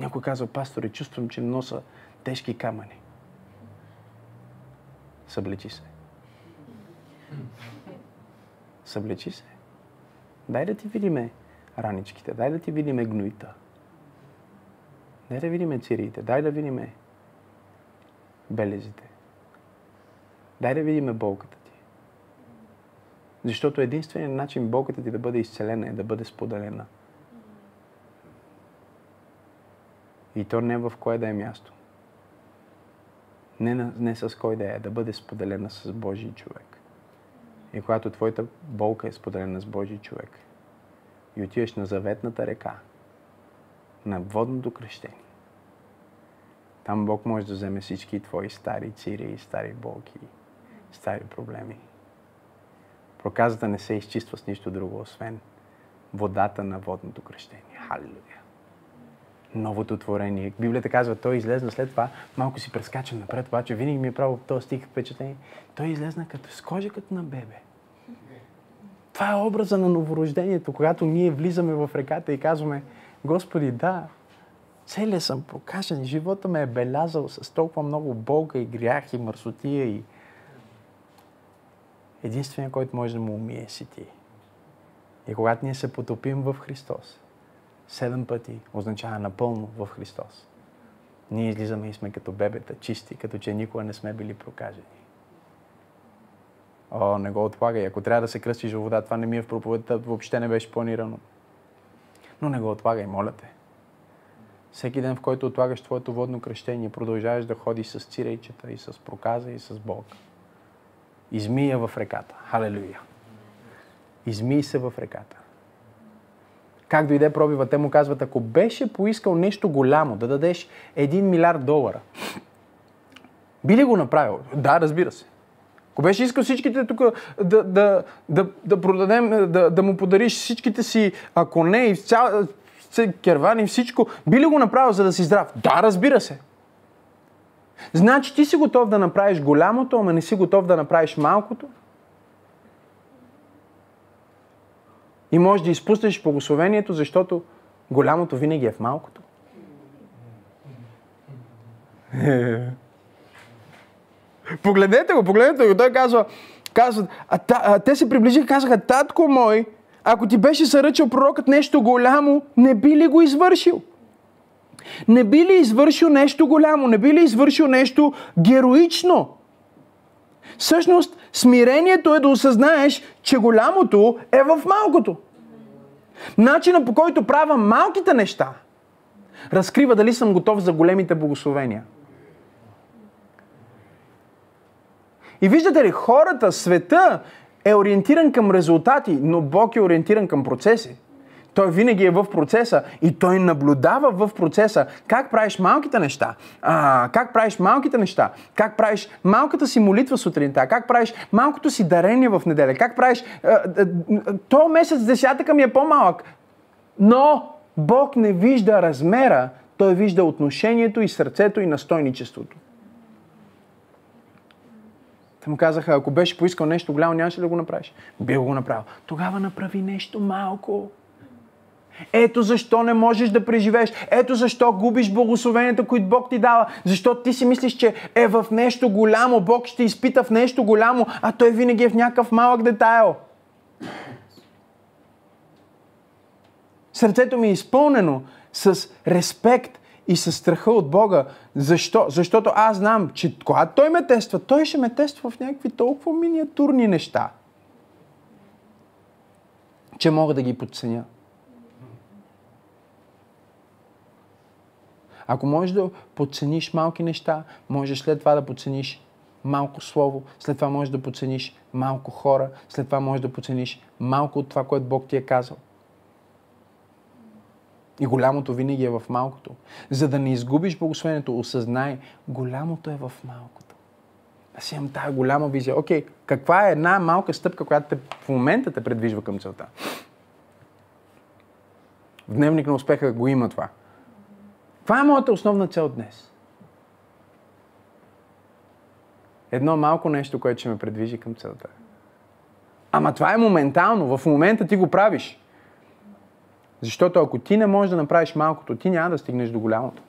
Някой казва, пасторе, чувствам, че носа тежки камъни. Съблечи се. Съблечи се. Дай да ти видиме раничките, дай да ти видиме гноита. Дай да видиме цириите, дай да видиме белезите. Дай да видиме болката ти. Защото единственият начин болката ти да бъде изцелена е да бъде споделена. И то не в кое да е място. Не, не с кой да е, да бъде споделена с Божий човек. И когато твоята болка е споделена с Божий човек и отиваш на заветната река, на водното кръщение, там Бог може да вземе всички твои стари цири, стари болки, стари проблеми. Проказата не се изчиства с нищо друго, освен водата на водното кръщение. Халилуя! Новото творение. Библията казва, той излезна след това, малко си прескачам напред, обаче винаги ми е право този стих впечатление. Той излезна като с кожа като на бебе. Това е образа на новорождението, когато ние влизаме в реката и казваме, Господи, да, целият съм прокажен, живота ме е белязал с толкова много болка и грях и мърсотия и единственият, който може да му умие си ти. И когато ние се потопим в Христос, седем пъти означава напълно в Христос. Ние излизаме и сме като бебета, чисти, като че никога не сме били прокажени. О, не го отлагай. Ако трябва да се кръстиш във вода, това не ми е в проповедта, въобще не беше планирано. Но не го отлагай, моля те. Всеки ден, в който отлагаш твоето водно кръщение, продължаваш да ходиш с цирейчета и с проказа и с Бог. Измия в реката. Халелуя. Измий се в реката. Как дойде пробива? Те му казват, ако беше поискал нещо голямо, да дадеш 1 милиард долара, би ли го направил? Да, разбира се. Ако беше искал всичките тук да, да, да, да продадем, да, да му подариш всичките си коне и цял, кервани и всичко, би ли го направил, за да си здрав? Да, разбира се. Значи ти си готов да направиш голямото, ама не си готов да направиш малкото? И може да изпуснеш благословението, защото голямото винаги е в малкото. (laughs) погледнете го, погледнете го. Той казва, казва а, та, а, те се приближиха и казаха, татко мой, ако ти беше съръчал пророкът нещо голямо, не би ли го извършил? Не би ли извършил нещо голямо? Не би ли извършил нещо героично? Всъщност, смирението е да осъзнаеш, че голямото е в малкото. Начина по който правя малките неща, разкрива дали съм готов за големите благословения. И виждате ли, хората, света е ориентиран към резултати, но Бог е ориентиран към процеси. Той винаги е в процеса и той наблюдава в процеса как правиш малките неща, а, как правиш малките неща, как правиш малката си молитва сутринта, как правиш малкото си дарение в неделя, как правиш... А, а, то месец десятъка ми е по-малък, но Бог не вижда размера, той вижда отношението и сърцето и настойничеството. Те му казаха, ако беше поискал нещо голямо, нямаше да го направиш. Бил го направил. Тогава направи нещо малко. Ето защо не можеш да преживееш. Ето защо губиш благословението, които Бог ти дава. Защото ти си мислиш, че е в нещо голямо. Бог ще изпита в нещо голямо, а той винаги е в някакъв малък детайл. Сърцето ми е изпълнено с респект и с страха от Бога. Защо? Защото аз знам, че когато Той ме тества, Той ще ме тества в някакви толкова миниатурни неща, че мога да ги подценя. Ако можеш да подцениш малки неща, можеш след това да подцениш малко слово, след това можеш да подцениш малко хора, след това можеш да подцениш малко от това, което Бог ти е казал. И голямото винаги е в малкото. За да не изгубиш благословението, осъзнай, голямото е в малкото. Аз имам тази голяма визия. Окей, каква е една малка стъпка, която те, в момента те предвижва към целта? В дневник на успеха го има това. Това е моята основна цел днес. Едно малко нещо, което ще ме предвижи към целта. Ама това е моментално. В момента ти го правиш. Защото ако ти не можеш да направиш малкото, ти няма да стигнеш до голямото.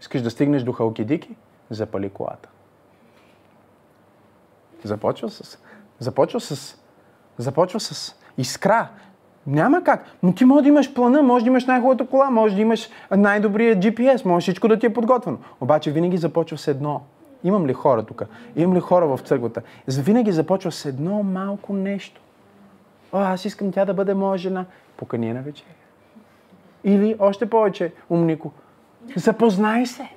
Искаш да стигнеш до халкидики? Запали колата. Започва с... Започва с... Започва с искра. Няма как. Но ти може да имаш плана, може да имаш най-хубавата кола, може да имаш най-добрия GPS, може всичко да ти е подготвено. Обаче винаги започва с едно. Имам ли хора тук? Имам ли хора в църквата? Винаги започва с едно малко нещо. О, аз искам тя да бъде моя жена. Покани на вечеря. Или още повече, умнико, запознай се.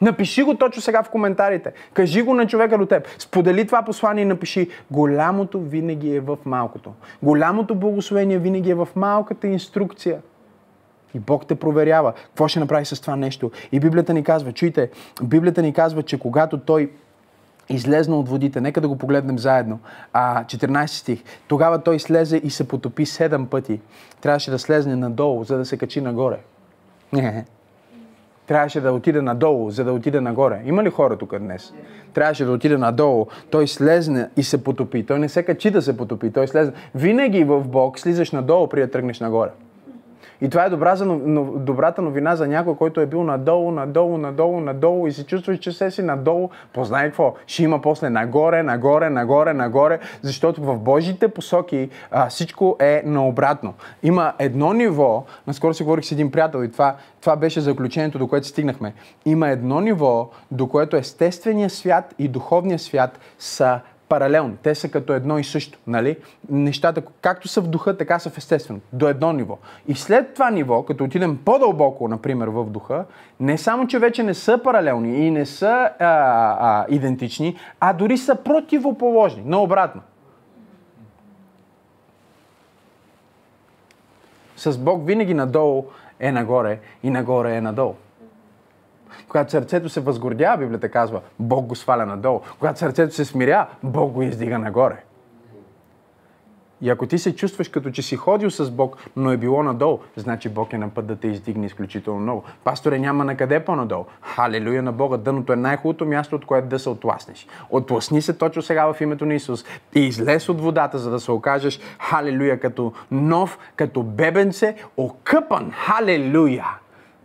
Напиши го точно сега в коментарите. Кажи го на човека до теб. Сподели това послание и напиши. Голямото винаги е в малкото. Голямото благословение винаги е в малката инструкция. И Бог те проверява. Какво ще направи с това нещо? И Библията ни казва, чуйте, Библията ни казва, че когато Той излезна от водите, нека да го погледнем заедно, а, 14 стих, тогава той слезе и се потопи седем пъти. Трябваше да слезне надолу, за да се качи нагоре. Трябваше да отиде надолу, за да отиде нагоре. Има ли хора тук днес? Трябваше да отиде надолу. Той слезне и се потопи. Той не се качи да се потопи. Той слезне. Винаги в Бог слизаш надолу, преди да тръгнеш нагоре. И това е добра за, но, добрата новина за някой, който е бил надолу, надолу, надолу, надолу и се чувстваш, че се си надолу. Познай какво? Ще има после нагоре, нагоре, нагоре, нагоре, защото в Божите посоки а, всичко е наобратно. Има едно ниво, наскоро си говорих с един приятел и това, това беше заключението, до което стигнахме. Има едно ниво, до което естественият свят и духовният свят са паралелни. Те са като едно и също. Нали? Нещата, както са в духа, така са в естествено. До едно ниво. И след това ниво, като отидем по-дълбоко, например, в духа, не само, че вече не са паралелни и не са а, а, идентични, а дори са противоположни. Но обратно. С Бог винаги надолу е нагоре и нагоре е надолу. Когато сърцето се възгордява, Библията казва, Бог го сваля надолу. Когато сърцето се смиря, Бог го издига нагоре. И ако ти се чувстваш като че си ходил с Бог, но е било надолу, значи Бог е на път да те издигне изключително много. Пасторе няма на къде по-надолу. Халелуя на Бога. Дъното е най-хубавото място, от което да се отласнеш. Отласни се точно сега в името на Исус и излез от водата, за да се окажеш, халелуя, като нов, като бебенце, окъпан. Халелуя!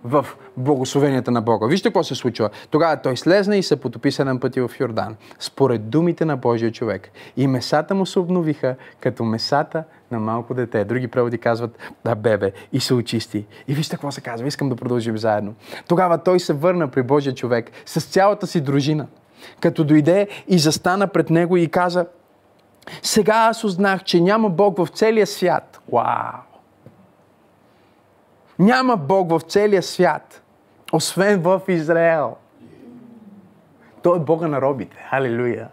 В благословенията на Бога. Вижте какво се случва. Тогава той слезна и се потопи седем пъти в Йордан, според думите на Божия човек. И месата му се обновиха като месата на малко дете. Други преводи казват да бебе и се очисти. И вижте какво се казва. Искам да продължим заедно. Тогава той се върна при Божия човек с цялата си дружина. Като дойде и застана пред него и каза, сега аз узнах, че няма Бог в целия свят. Вау! Няма Бог в целия свят, освен в Израел. Той е Бога на робите. Халилуя.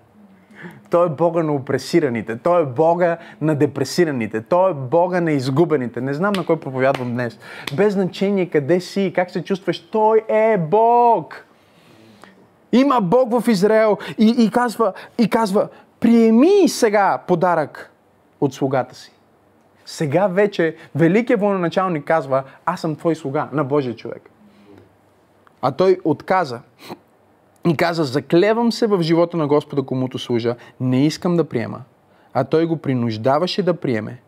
Той е Бога на опресираните. Той е Бога на депресираните. Той е Бога на изгубените. Не знам на кой проповядвам днес. Без значение къде си и как се чувстваш. Той е Бог. Има Бог в Израел и, и, казва, и казва, приеми сега подарък от слугата си. Сега вече великият военачалник казва, аз съм твой слуга на Божия човек. А той отказа. И каза, заклевам се в живота на Господа, комуто служа, не искам да приема. А той го принуждаваше да приеме,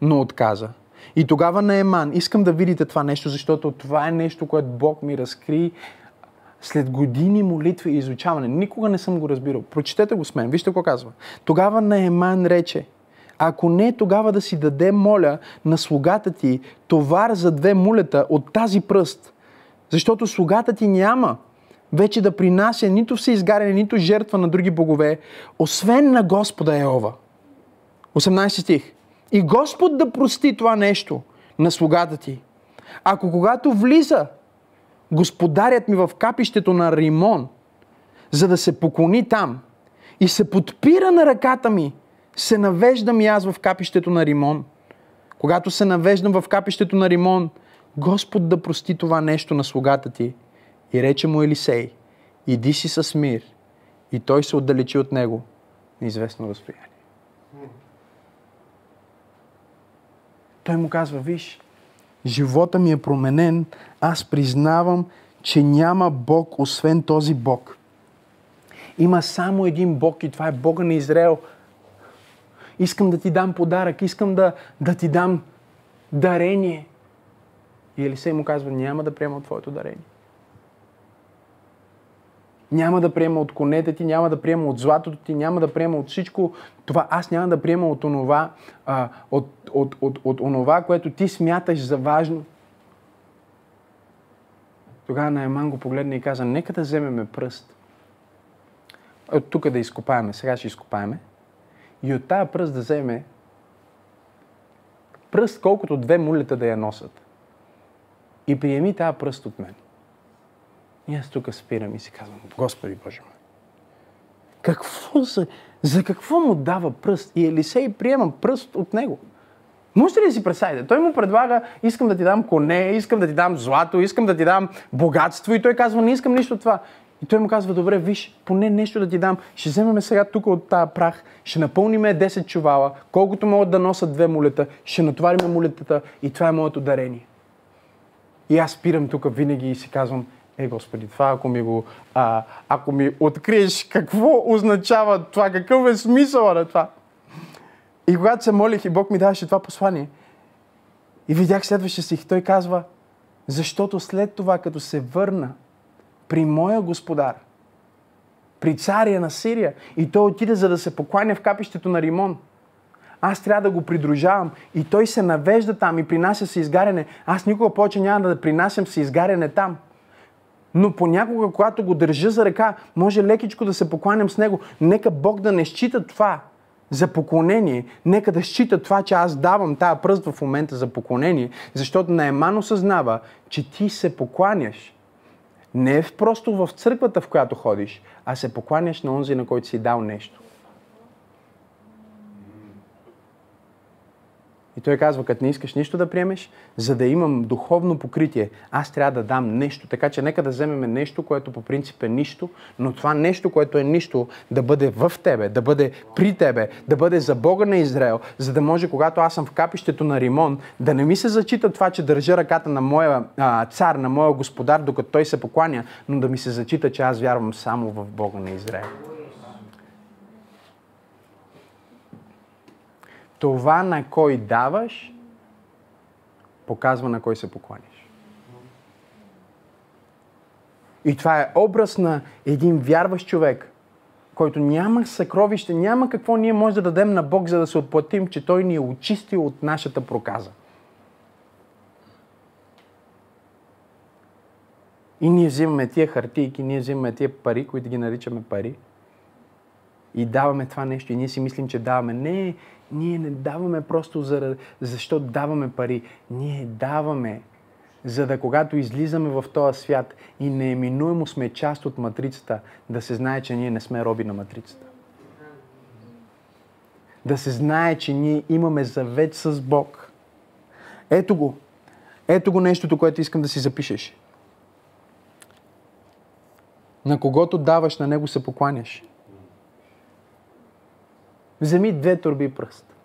но отказа. И тогава на Еман, искам да видите това нещо, защото това е нещо, което Бог ми разкри след години молитва и изучаване. Никога не съм го разбирал. Прочетете го с мен. Вижте какво казва. Тогава на Еман рече, ако не, тогава да си даде, моля, на слугата ти товар за две мулета от тази пръст. Защото слугата ти няма вече да принася нито всеизгаряне, нито жертва на други богове, освен на Господа Еова. 18 стих. И Господ да прости това нещо на слугата ти. Ако когато влиза господарят ми в капището на Римон, за да се поклони там и се подпира на ръката ми, се навеждам и аз в капището на Римон. Когато се навеждам в капището на Римон, Господ да прости това нещо на слугата ти. И рече му Елисей, иди си с мир. И той се отдалечи от него на известно разстояние. Той му казва, виж, живота ми е променен, аз признавам, че няма Бог, освен този Бог. Има само един Бог и това е Бога на Израел – Искам да ти дам подарък, искам да, да ти дам дарение. И Елисей му казва, няма да приема твоето дарение. Няма да приема от конете ти, няма да приема от златото ти, няма да приема от всичко това. Аз няма да приема от онова, а, от, от, от, от онова, което ти смяташ за важно. Тогава Найман го погледна и каза, нека да вземеме пръст. От тук да изкопаеме. Сега ще изкопаеме и от тая пръст да вземе пръст, колкото две мулета да я носят. И приеми тази пръст от мен. И аз тук спирам и си казвам, Господи Боже мой, какво за, за какво му дава пръст? И Елисей приема пръст от него. Можете ли да си представите? Той му предлага, искам да ти дам коне, искам да ти дам злато, искам да ти дам богатство и той казва, не искам нищо от това. И той му казва, добре, виж, поне нещо да ти дам. Ще вземем сега тук от тази прах, ще напълниме 10 чувала, колкото могат да носят две мулета, ще натоварим мулетата и това е моето дарение. И аз спирам тук винаги и си казвам, е, Господи, това ако ми го, а, ако ми откриеш какво означава това, какъв е смисъл на това. И когато се молих и Бог ми даваше това послание, и видях следващия стих, той казва, защото след това, като се върна при моя господар, при царя на Сирия, и той отиде за да се покланя в капището на Римон, аз трябва да го придружавам и той се навежда там и принася се изгаряне. Аз никога повече няма да принасям се изгаряне там. Но понякога, когато го държа за ръка, може лекичко да се покланям с него. Нека Бог да не счита това за поклонение. Нека да счита това, че аз давам тази пръст в момента за поклонение, защото Наеман осъзнава, че ти се покланяш. Не е просто в църквата, в която ходиш, а се покланяш на онзи, на който си дал нещо. И той казва, като не искаш нищо да приемеш, за да имам духовно покритие, аз трябва да дам нещо. Така че нека да вземем нещо, което по принцип е нищо, но това нещо, което е нищо, да бъде в тебе, да бъде при тебе, да бъде за Бога на Израел, за да може, когато аз съм в капището на Римон, да не ми се зачита това, че държа ръката на моя а, цар, на моя господар, докато той се покланя, но да ми се зачита, че аз вярвам само в Бога на Израел. Това на кой даваш, показва на кой се покланяш. И това е образ на един вярващ човек, който няма съкровище, няма какво ние може да дадем на Бог, за да се отплатим, че Той ни е очистил от нашата проказа. И ние взимаме тия хартийки, ние взимаме тия пари, които ги наричаме пари, и даваме това нещо. И ние си мислим, че даваме. Не, ние не даваме просто за, защото даваме пари. Ние даваме, за да когато излизаме в този свят и нееминуемо сме част от матрицата, да се знае, че ние не сме роби на матрицата. Да се знае, че ние имаме завет с Бог. Ето го. Ето го нещото, което искам да си запишеш. На когото даваш, на него се покланяш. Вземи две турби пръст.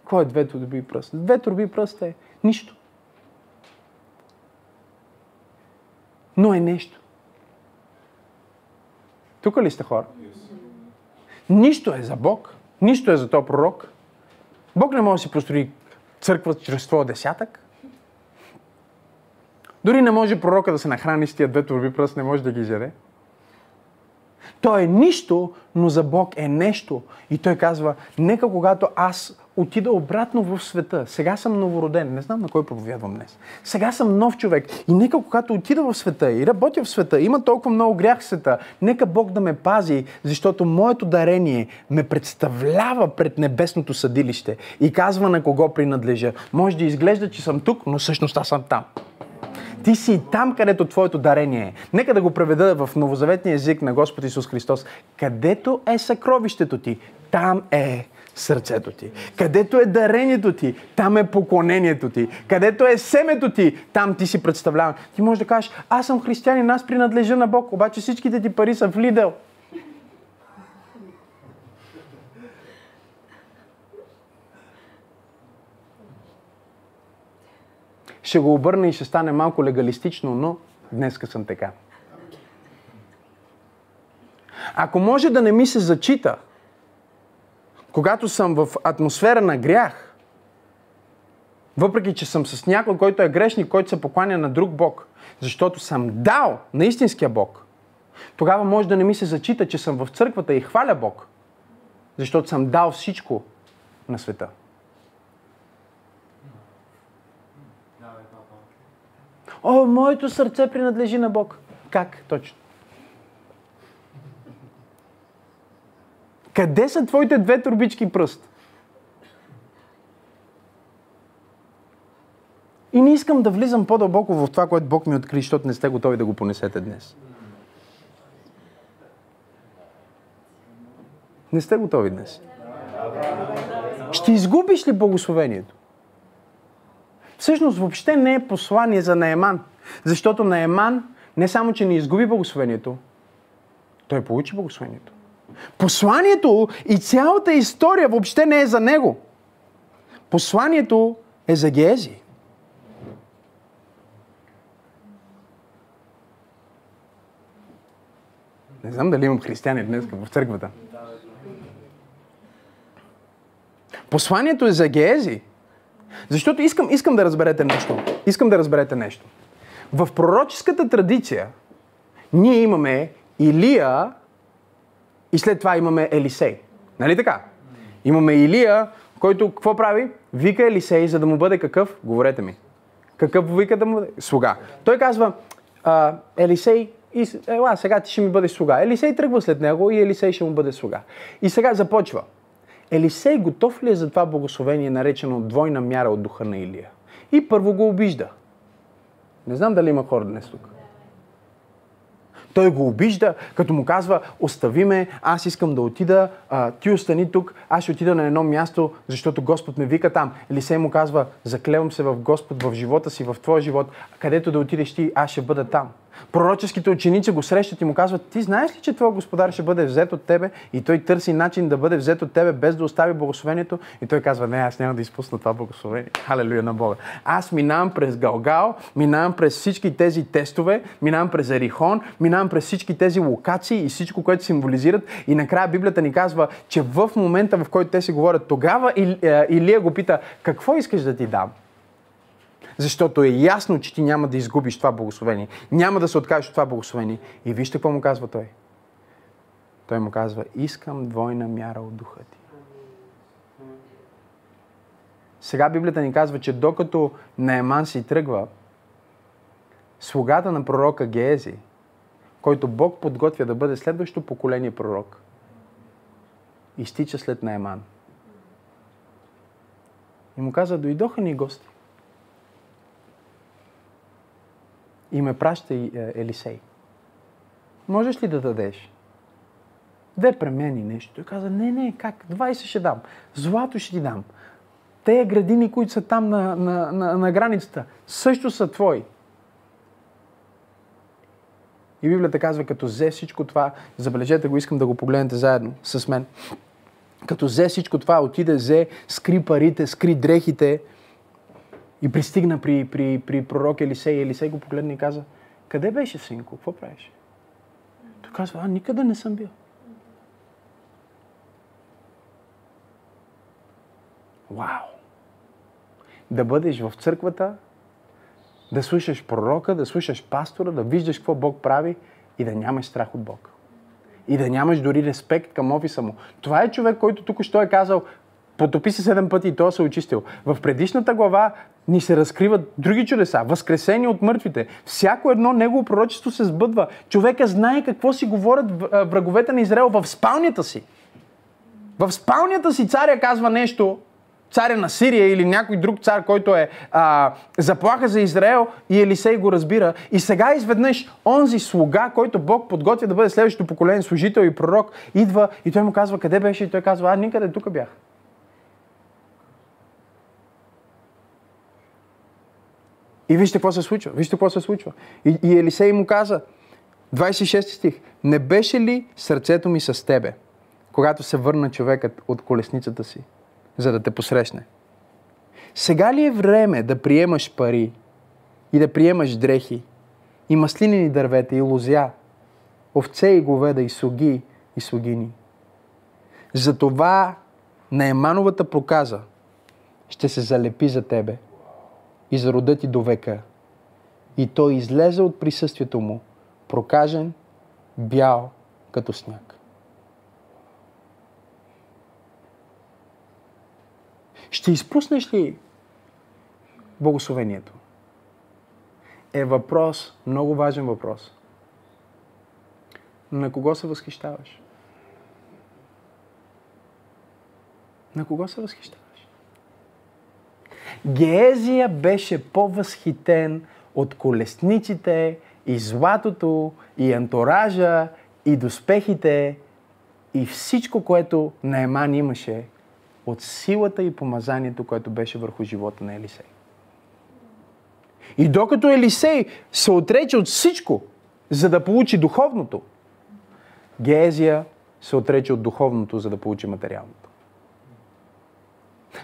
Какво е две турби пръст? Две турби пръст е нищо. Но е нещо. Тук ли сте хора? Нищо е за Бог. Нищо е за този пророк. Бог не може да си построи църква чрез твоя десятък. Дори не може пророка да се нахрани с тия две турби пръст, не може да ги изяде. То е нищо, но за Бог е нещо. И той казва, нека когато аз отида обратно в света, сега съм новороден, не знам на кой проповядвам днес, сега съм нов човек и нека когато отида в света и работя в света, има толкова много грях в света, нека Бог да ме пази, защото моето дарение ме представлява пред небесното съдилище и казва на кого принадлежа. Може да изглежда, че съм тук, но всъщност аз съм там. Ти си там, където твоето дарение е. Нека да го преведа в новозаветния език на Господ Исус Христос. Където е съкровището ти, там е сърцето ти. Където е дарението ти, там е поклонението ти. Където е семето ти, там ти си представляван. Ти можеш да кажеш, аз съм християнин, аз принадлежа на Бог, обаче всичките ти пари са в Лидел. Ще го обърна и ще стане малко легалистично, но днеска съм така. Ако може да не ми се зачита, когато съм в атмосфера на грях, въпреки че съм с някой, който е грешник, който се покланя на друг Бог, защото съм дал на истинския Бог, тогава може да не ми се зачита, че съм в църквата и хваля Бог, защото съм дал всичко на света. О, моето сърце принадлежи на Бог. Как точно? Къде са твоите две турбички пръст? И не искам да влизам по-дълбоко в това, което Бог ми откри, защото не сте готови да го понесете днес. Не сте готови днес. Ще изгубиш ли благословението? Всъщност въобще не е послание за Наеман. Защото Наеман не само, че не изгуби благословението, той получи благословението. Посланието и цялата история въобще не е за него. Посланието е за Гези. Не знам дали имам християни днес в църквата. Посланието е за Гези. Защото искам, искам да разберете нещо. Искам да разберете нещо. В пророческата традиция ние имаме Илия и след това имаме Елисей. Нали така? Имаме Илия, който какво прави? Вика Елисей, за да му бъде какъв? Говорете ми. Какъв вика да му бъде? Слуга. Той казва, а, Елисей, и, ела, сега ти ще ми бъдеш слуга. Елисей тръгва след него и Елисей ще му бъде слуга. И сега започва. Елисей готов ли е за това благословение, наречено двойна мяра от духа на Илия? И първо го обижда. Не знам дали има хора днес тук. Той го обижда, като му казва, остави ме, аз искам да отида, а, ти остани тук, аз ще отида на едно място, защото Господ ме вика там. Елисей му казва, заклевам се в Господ, в живота си, в твоя живот, където да отидеш ти, аз ще бъда там. Пророческите ученици го срещат и му казват, ти знаеш ли, че твой господар ще бъде взет от тебе? И той търси начин да бъде взет от тебе, без да остави благословението. И той казва, не, аз няма да изпусна това благословение. Халелуя на Бога. Аз минавам през Галгал, минавам през всички тези тестове, минавам през Ерихон, минавам през всички тези локации и всичко, което символизират. И накрая Библията ни казва, че в момента, в който те си говорят, тогава е, Илия го пита, какво искаш да ти дам? Защото е ясно, че ти няма да изгубиш това благословение. Няма да се откажеш от това благословение. И вижте какво му казва той. Той му казва, искам двойна мяра от духа ти. Сега Библията ни казва, че докато Наеман си тръгва, слугата на пророка Геези, който Бог подготвя да бъде следващото поколение пророк, изтича след Наеман. И му каза, дойдоха ни гости. И ме праща е, Елисей. Можеш ли да дадеш? Две премени нещо. Той каза, не, не, как? 20 ще дам. Злато ще ти дам. Те градини, които са там на, на, на, на границата, също са твои. И Библията казва, като взе всичко това, забележете го, искам да го погледнете заедно с мен. Като взе всичко това, отиде, взе, скри парите, скри дрехите, и пристигна при, при, при пророк Елисей. Елисей го погледна и каза, къде беше, синко? Какво правиш? Той казва, а, никъде не съм бил. Вау! Да бъдеш в църквата, да слушаш пророка, да слушаш пастора, да виждаш какво Бог прави и да нямаш страх от Бог. И да нямаш дори респект към офиса му. Това е човек, който тук що е казал, потопи се седем пъти и той се е очистил. В предишната глава ни се разкриват други чудеса, възкресени от мъртвите. Всяко едно негово пророчество се сбъдва. Човека знае какво си говорят враговете на Израел в спалнята си. В спалнята си царя казва нещо, царя на Сирия или някой друг цар, който е а, заплаха за Израел и Елисей го разбира. И сега изведнъж онзи слуга, който Бог подготвя да бъде следващото поколение служител и пророк, идва и той му казва къде беше и той казва, а никъде тук бях. И вижте какво се случва. Вижте какво се случва. И, и Елисей му каза, 26 стих, не беше ли сърцето ми с тебе, когато се върна човекът от колесницата си, за да те посрещне? Сега ли е време да приемаш пари и да приемаш дрехи и маслинени дървета и лозя, овце и говеда и слуги и слугини? Затова Наемановата проказа ще се залепи за тебе – и за рода ти до века. И той излезе от присъствието му, прокажен, бял като сняг. Ще изпуснеш ли благословението? Е въпрос, много важен въпрос. На кого се възхищаваш? На кого се възхищаваш? Геезия беше по-възхитен от колесниците и златото, и антуража, и доспехите, и всичко, което Наеман имаше от силата и помазанието, което беше върху живота на Елисей. И докато Елисей се отрече от всичко, за да получи духовното, Геезия се отрече от духовното, за да получи материалното.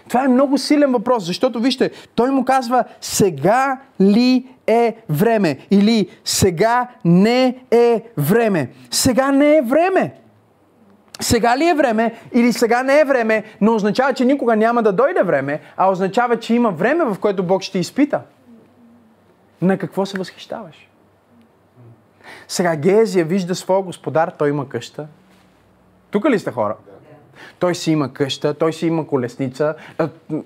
Това е много силен въпрос, защото вижте, той му казва сега ли е време или сега не е време. Сега не е време. Сега ли е време или сега не е време, не означава, че никога няма да дойде време, а означава, че има време, в което Бог ще изпита. На какво се възхищаваш? Сега Гезия вижда своя господар, той има къща. Тук ли сте хора? Той си има къща, той си има колесница,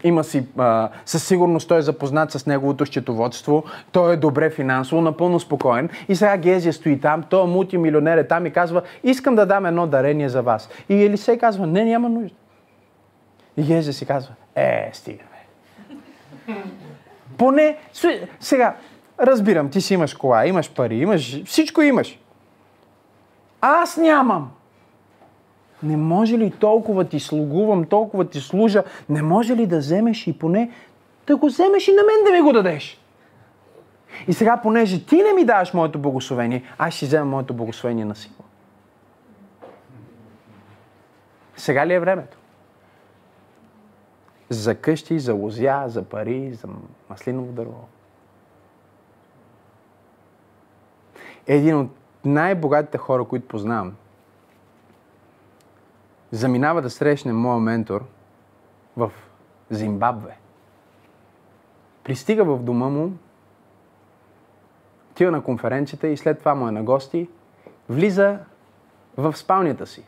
има си, а, със сигурност той е запознат с неговото счетоводство, той е добре финансово, напълно спокоен. И сега Гезия стои там, той е мултимилионер е там и казва, искам да дам едно дарение за вас. И Елисей казва, не, няма нужда. И Гезия си казва, е, стига, Поне, сега, разбирам, ти си имаш кола, имаш пари, имаш, всичко имаш. Аз нямам. Не може ли толкова ти слугувам, толкова ти служа, не може ли да вземеш и поне да го вземеш и на мен да ми го дадеш? И сега, понеже ти не ми даваш моето благословение, аз ще взема моето благословение на сила. Сега ли е времето? За къщи, за лозя, за пари, за маслиново дърво. Един от най-богатите хора, които познавам, заминава да срещне моя ментор в Зимбабве. Пристига в дома му, отива на конференцията и след това му е на гости, влиза в спалнята си,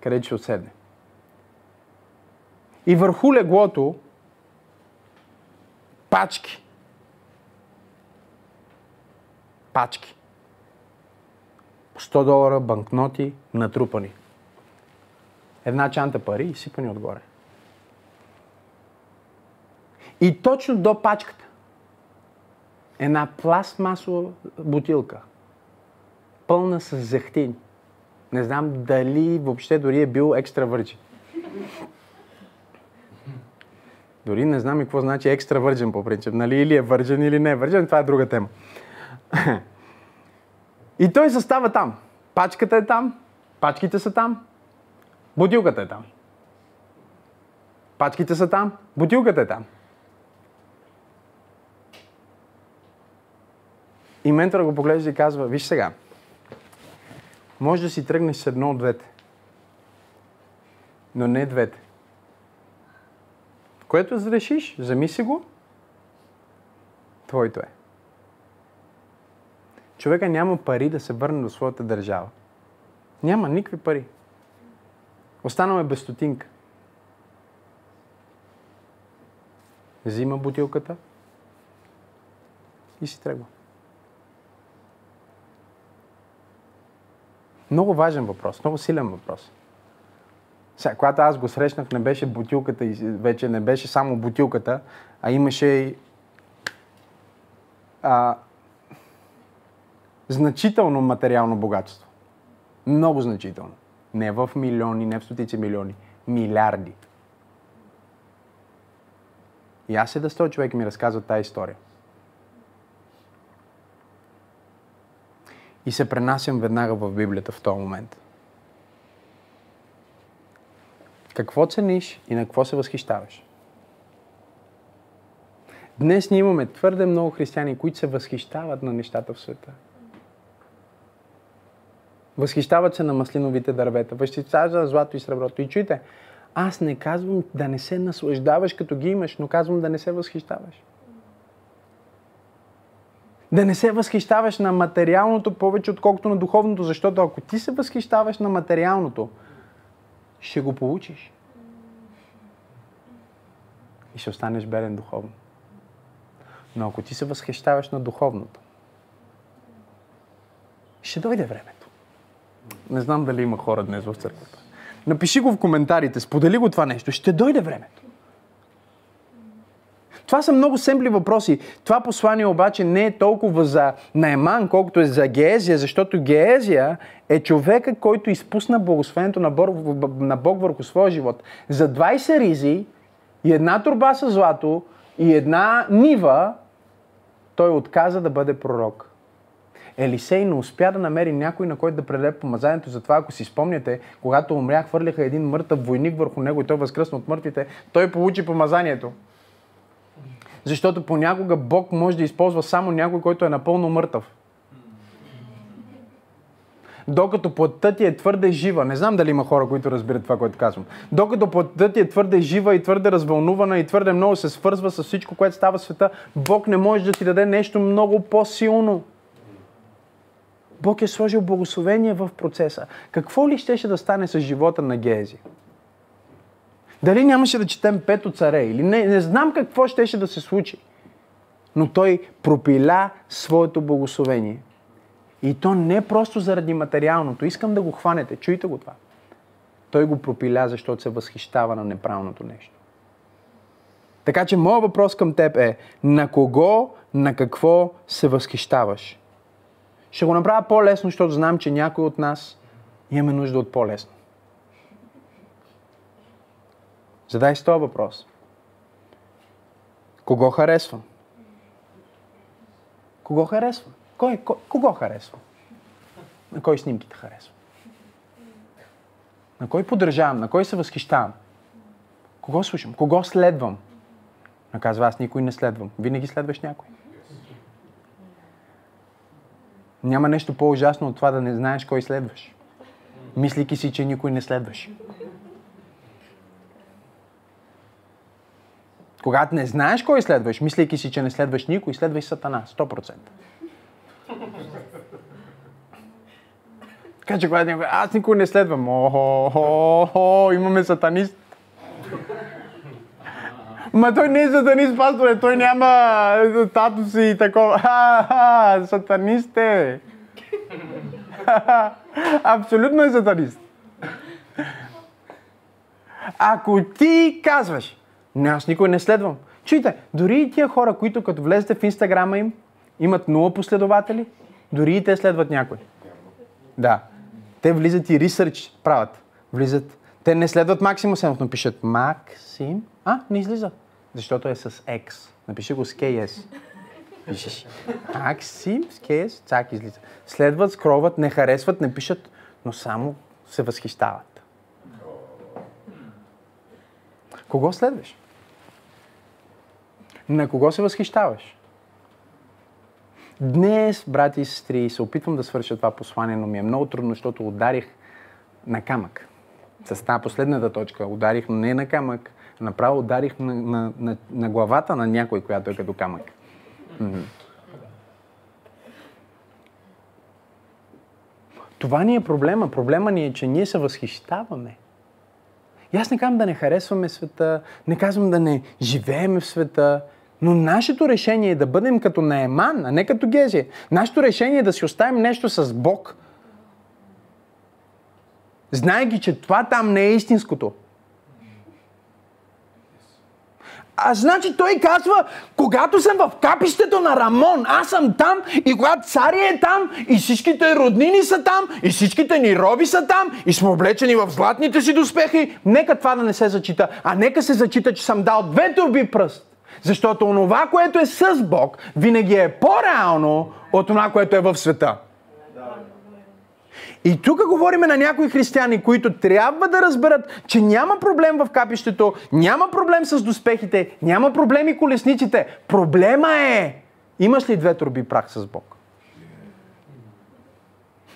където ще отседне. И върху леглото пачки. Пачки. 100 долара банкноти натрупани една чанта пари и сипани отгоре. И точно до пачката една пластмасова бутилка, пълна с зехтин. Не знам дали въобще дори е бил екстра върджен. Дори не знам и какво значи екстра върджен по принцип. Нали? Или е върджен, или не е върджен. Това е друга тема. И той застава там. Пачката е там, пачките са там, Бутилката е там. Пачките са там, бутилката е там. И ментора го поглежда и казва, виж сега, може да си тръгнеш с едно от двете, но не двете. Което разрешиш, замисли го, твоето е. Човека няма пари да се върне до своята държава. Няма никакви пари. Останаме без стотинка. Взима бутилката и си тръгва. Много важен въпрос, много силен въпрос. Сега, когато аз го срещнах, не беше бутилката и вече не беше само бутилката, а имаше и а, значително материално богатство. Много значително. Не в милиони, не в стотици милиони. Милиарди. И аз седа сто човек ми разказва тази история. И се пренасям веднага в Библията в този момент. Какво цениш и на какво се възхищаваш? Днес ние имаме твърде много християни, които се възхищават на нещата в света. Възхищават се на маслиновите дървета, възхищават злато и среброто. И чуйте, аз не казвам да не се наслаждаваш като ги имаш, но казвам да не се възхищаваш. Да не се възхищаваш на материалното повече, отколкото на духовното, защото ако ти се възхищаваш на материалното, ще го получиш. И ще останеш беден духовно. Но ако ти се възхищаваш на духовното, ще дойде времето. Не знам дали има хора днес в църквата. Напиши го в коментарите, сподели го това нещо. Ще дойде времето. Това са много семпли въпроси. Това послание обаче не е толкова за Найман, колкото е за Геезия, защото Геезия е човека, който изпусна благословението на Бог, върху своя живот. За 20 ризи и една турба с злато и една нива, той отказа да бъде пророк. Елисей не успя да намери някой, на който да предаде помазанието. Затова, ако си спомняте, когато умря, хвърляха един мъртъв войник върху него и той възкръсна от мъртвите, той получи помазанието. Защото понякога Бог може да използва само някой, който е напълно мъртъв. Докато плътта ти е твърде жива, не знам дали има хора, които разбират това, което казвам. Докато плътта ти е твърде жива и твърде развълнувана и твърде много се свързва с всичко, което става в света, Бог не може да ти даде нещо много по-силно. Бог е сложил благословение в процеса. Какво ли щеше да стане с живота на Гези? Дали нямаше да четем Пето царе или не, не знам какво щеше да се случи. Но той пропиля своето благословение. И то не просто заради материалното. Искам да го хванете. Чуйте го това. Той го пропиля, защото се възхищава на неправилното нещо. Така че моят въпрос към теб е, на кого, на какво се възхищаваш? Ще го направя по-лесно, защото знам, че някой от нас имаме нужда от по-лесно. Задай си този въпрос. Кого харесвам? Кого харесвам? Кой, кой, кого харесвам? На кой снимките харесвам? На кой поддържавам? На кой се възхищавам? Кого слушам? Кого следвам? Наказва, аз никой не следвам. Винаги следваш някой. Няма нещо по-ужасно от това да не знаеш кой следваш. Мислики си, че никой не следваш. Когато не знаеш кой следваш, мислейки си, че не следваш никой, следвай Сатана. 100%. Така че когато някой, аз никой не следвам. О, имаме сатанист. Ма той не е сатанист, пасторе, той няма тато си и такова. Ха-ха, сатанист е. (laughs) Абсолютно е сатанист. Ако ти казваш, не, аз никой не следвам. Чуйте, дори и тия хора, които като влезете в инстаграма им, имат нула последователи, дори и те следват някой. Да. Те влизат и ресърч правят. Влизат. Те не следват Максимус Сенов, но пишат Максим. А, не излиза. Защото е с X. Напиши го с KS. Пишеш. Максим с KS, цак излиза. Следват, скроват, не харесват, не пишат, но само се възхищават. Кого следваш? На кого се възхищаваш? Днес, брати и сестри, се опитвам да свърша това послание, но ми е много трудно, защото ударих на камък. С тази последната точка ударих не на камък, направо ударих на, на, на, на главата на някой, която е като камък. Mm-hmm. Това ни е проблема. Проблема ни е, че ние се възхищаваме. И аз не казвам да не харесваме света, не казвам да не живееме в света, но нашето решение е да бъдем като Наеман, а не като Гези. Нашето решение е да си оставим нещо с Бог, знаеки, че това там не е истинското. А значи той казва, когато съм в капището на Рамон, аз съм там и когато царя е там и всичките роднини са там и всичките ни роби са там и сме облечени в златните си доспехи, нека това да не се зачита, а нека се зачита, че съм дал две турби пръст. Защото онова, което е с Бог, винаги е по-реално от това, което е в света. И тук говорим на някои християни, които трябва да разберат, че няма проблем в капището, няма проблем с доспехите, няма проблеми колесниците. Проблема е, имаш ли две турби прах с Бог?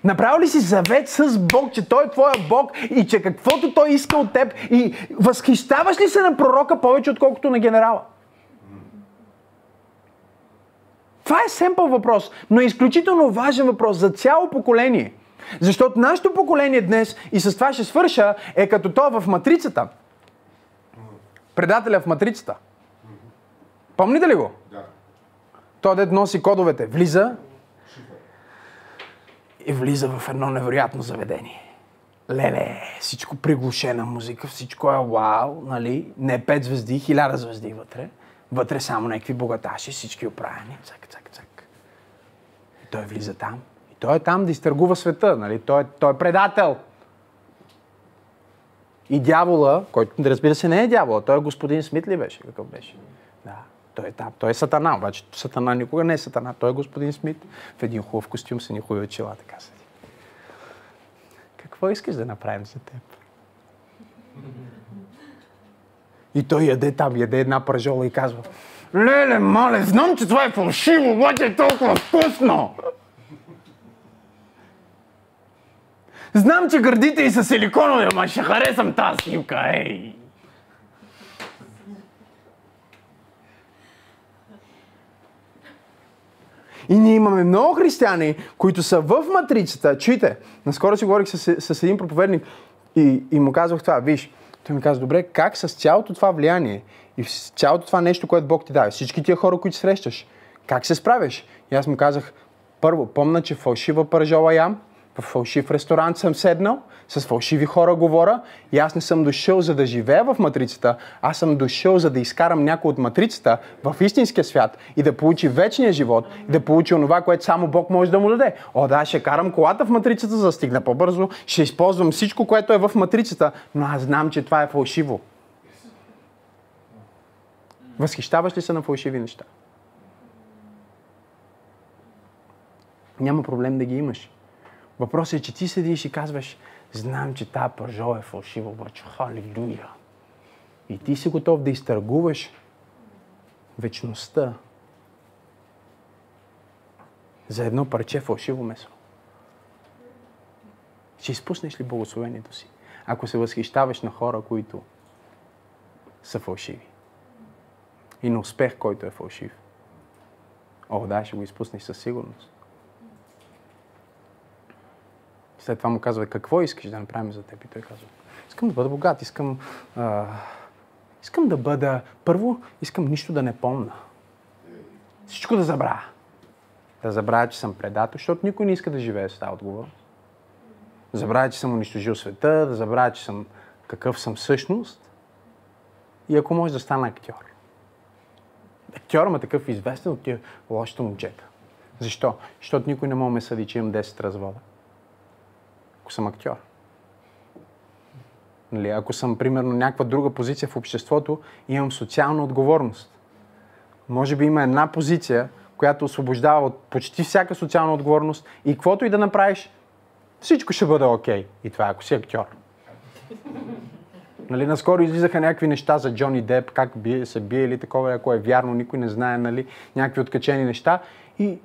Направил ли си завет с Бог, че Той е твоя Бог и че каквото Той иска от теб и възхищаваш ли се на пророка повече, отколкото на генерала? Това е семпъл въпрос, но е изключително важен въпрос за цяло поколение. Защото нашето поколение днес, и с това ще свърша, е като то в матрицата. Предателя в матрицата. Помните ли го? Да. Той дед носи кодовете. Влиза и влиза в едно невероятно заведение. Леле, всичко приглушена музика, всичко е вау, нали? Не пет звезди, хиляда звезди вътре. Вътре само някакви богаташи, всички оправени. Цак, цак, цак. И той влиза там. Той е там да изтъргува света. Нали? Той, е, той е предател. И дявола, който разбира се не е дявола, той е господин Смит ли беше? Какъв беше? Да. Той е там. Той е сатана, обаче сатана никога не е сатана. Той е господин Смит в един хубав костюм с ни хубави очила, така се. Какво искаш да направим за теб? И той яде там, яде една пържола и казва Леле, мале, знам, че това е фалшиво, обаче е толкова вкусно! Знам, че гърдите и са силиконови, ама ще харесам тази снимка, ей! И ние имаме много християни, които са в матрицата. Чуйте, наскоро си говорих с, с един проповедник и, и му казвах това. Виж, той ми каза, добре, как с цялото това влияние и с цялото това нещо, което Бог ти даде, всички тия хора, които срещаш, как се справяш? И аз му казах, първо, помна, че фалшива пържола ям, в фалшив ресторант съм седнал, с фалшиви хора говоря и аз не съм дошъл за да живея в матрицата, аз съм дошъл за да изкарам някой от матрицата в истинския свят и да получи вечния живот и да получи онова, което само Бог може да му даде. О, да, ще карам колата в матрицата, за да стигна по-бързо, ще използвам всичко, което е в матрицата, но аз знам, че това е фалшиво. Възхищаваш ли се на фалшиви неща? Няма проблем да ги имаш. Въпросът е, че ти седиш и казваш, знам, че тази пържо е фалшива, обаче халилуя. И ти си готов да изтъргуваш вечността за едно парче фалшиво месо. Ще изпуснеш ли благословението си, ако се възхищаваш на хора, които са фалшиви? И на успех, който е фалшив. О, да, ще го изпуснеш със сигурност. След това му казва, какво искаш да направим за теб? И той казва, искам да бъда богат, искам, а, искам да бъда... Първо, искам нищо да не помна. Всичко да забравя. Да забравя, че съм предател, защото никой не иска да живее с тази отговорност. Да забравя, че съм унищожил света, да забравя, че съм какъв съм всъщност. И ако може да стана актьор. Актьор е такъв известен от тия лошите момчета. Защо? Защото никой не може ме съди, че имам 10 развода ако съм актьор. Нали, ако съм, примерно, някаква друга позиция в обществото, имам социална отговорност. Може би има една позиция, която освобождава от почти всяка социална отговорност и каквото и да направиш, всичко ще бъде окей. Okay. И това е, ако си актьор. Нали, наскоро излизаха някакви неща за Джони Деп, как бие, се бие или такова, ако е вярно, никой не знае, нали, някакви откачени неща. И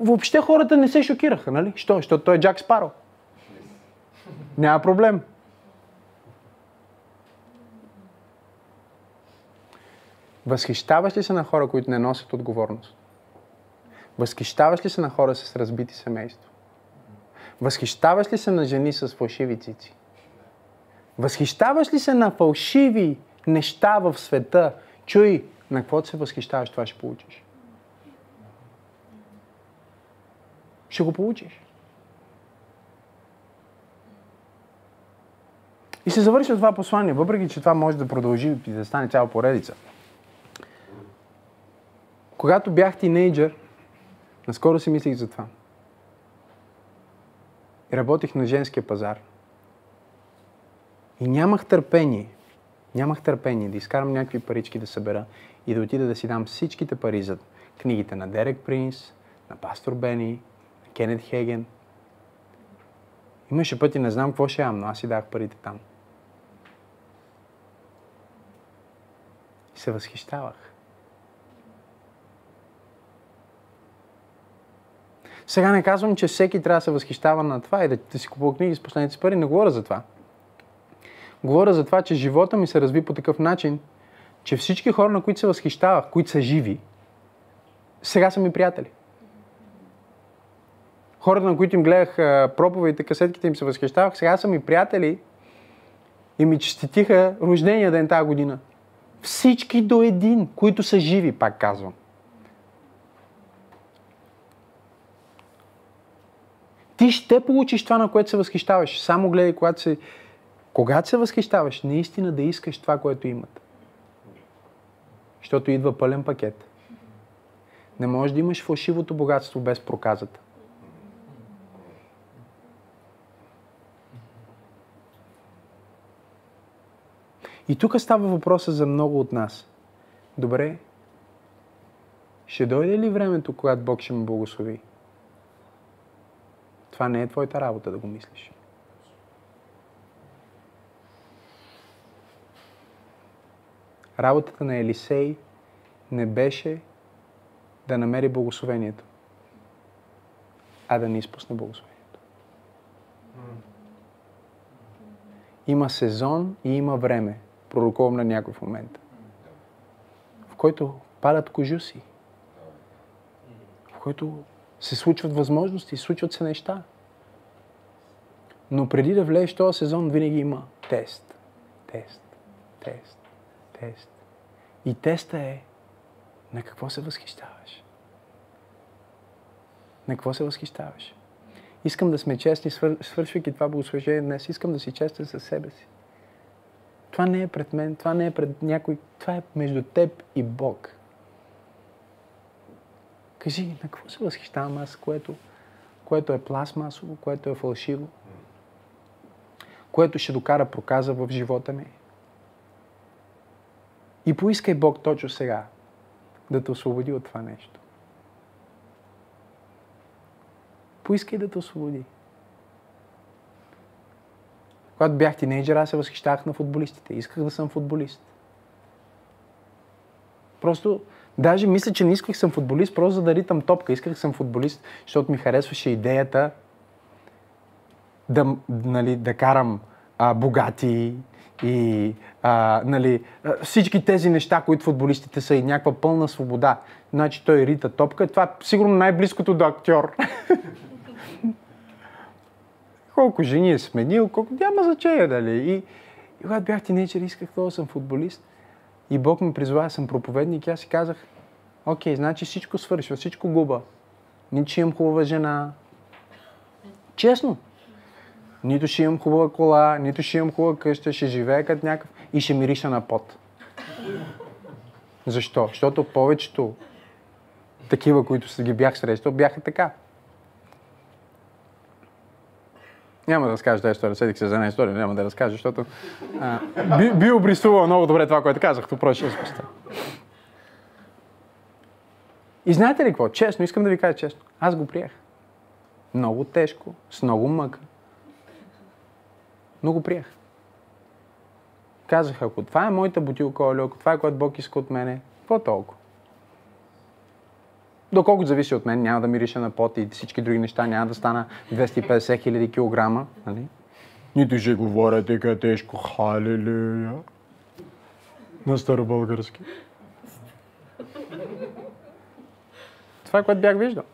въобще хората не се шокираха, нали? Що? Защото той е Джак Спаро. Няма проблем. Възхищаваш ли се на хора, които не носят отговорност? Възхищаваш ли се на хора с разбити семейства? Възхищаваш ли се на жени с фалшиви цици? Възхищаваш ли се на фалшиви неща в света? Чуй, на каквото се възхищаваш, това ще получиш. Ще го получиш. И се завършва това послание, въпреки че това може да продължи и да стане цяла поредица. Когато бях тинейджър, наскоро си мислих за това. И работих на женския пазар. И нямах търпение, нямах търпение да изкарам някакви парички да събера и да отида да си дам всичките пари за книгите на Дерек Принс, на Пастор Бени, на Кенет Хеген. Имаше пъти, не знам какво ще ям, но аз си дах парите там. И се възхищавах. Сега не казвам, че всеки трябва да се възхищава на това и да, да си купува книги с последните си пари. Не говоря за това. Говоря за това, че живота ми се разви по такъв начин, че всички хора, на които се възхищавах, които са живи, сега са ми приятели. Хората, на които им гледах проповедите, касетките им се възхищавах, сега са ми приятели и ми честитиха рождения ден тази година. Всички до един, които са живи, пак казвам. Ти ще получиш това, на което се възхищаваш. Само гледай, когато се, когато се възхищаваш, наистина да искаш това, което имат. Защото идва пълен пакет. Не можеш да имаш фалшивото богатство без проказата. И тук става въпроса за много от нас. Добре, ще дойде ли времето, когато Бог ще ме благослови? Това не е твоята работа да го мислиш. Работата на Елисей не беше да намери благословението, а да не изпусне благословението. Има сезон и има време, пророкувам на някой в момента, в който падат кожуси, в който се случват възможности, случват се неща. Но преди да влезеш този сезон, винаги има тест. Тест. Тест. Тест. И теста е на какво се възхищаваш. На какво се възхищаваш. Искам да сме честни, свършвайки това богослужение днес. Искам да си честен със себе си. Това не е пред мен, това не е пред някой, това е между теб и Бог. Кажи, на какво се възхищавам аз, което, което е пластмасово, което е фалшиво, което ще докара проказа в живота ми. И поискай Бог точно сега да те освободи от това нещо. Поискай да те освободи. Когато бях тинейджер, аз се възхищавах на футболистите. Исках да съм футболист. Просто, даже мисля, че не исках съм футболист, просто за да ритам топка. Исках съм футболист, защото ми харесваше идеята да, нали, да карам а, богати и а, нали, всички тези неща, които футболистите са и някаква пълна свобода. Значи той рита топка. Това е сигурно най-близкото до актьор. (laughs) колко жени е сменил, колко няма значение, дали. И, и когато бях тинейджер, исках да съм футболист. И Бог ми призвава да съм проповедник и аз си казах, окей, значи всичко свършва, всичко губа. Нито ще имам хубава жена. Честно. Нито ще имам хубава кола, нито ще имам хубава къща, ще живея като някакъв и ще мириша на пот. Защо? Защото повечето такива, които ги бях срещал, бяха така. Няма да разкажа тази история, седих се за една история, няма да разкажа, защото а, би, би обрисувал много добре това, което казах, то просто ще И знаете ли какво? Честно, искам да ви кажа честно. Аз го приех. Много тежко, с много мъка. Но го приех. Казах, ако това е моята бутилка олио, ако това е което Бог иска от мене, какво толкова? Доколкото зависи от мен, няма да мириша на пот и всички други неща, няма да стана 250 хиляди килограма. Нали? Нито ще говоря така тежко, халелуя. На старобългарски. Това е което бях виждал.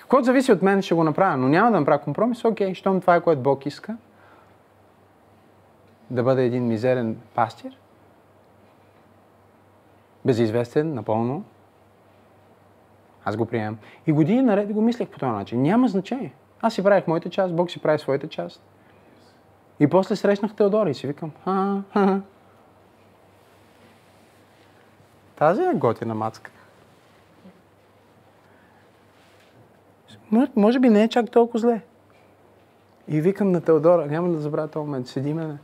Каквото зависи от мен, ще го направя, но няма да направя компромис. Окей, щом това е което Бог иска, да бъде един мизерен пастир, безизвестен, напълно. Аз го приемам. И години наред го мислех по този начин. Няма значение. Аз си правих моята част, Бог си прави своята част. И после срещнах Теодора и си викам, а, а, Тази е готина мацка. Може би не е чак толкова зле. И викам на Теодора, няма да забравя този момент, седиме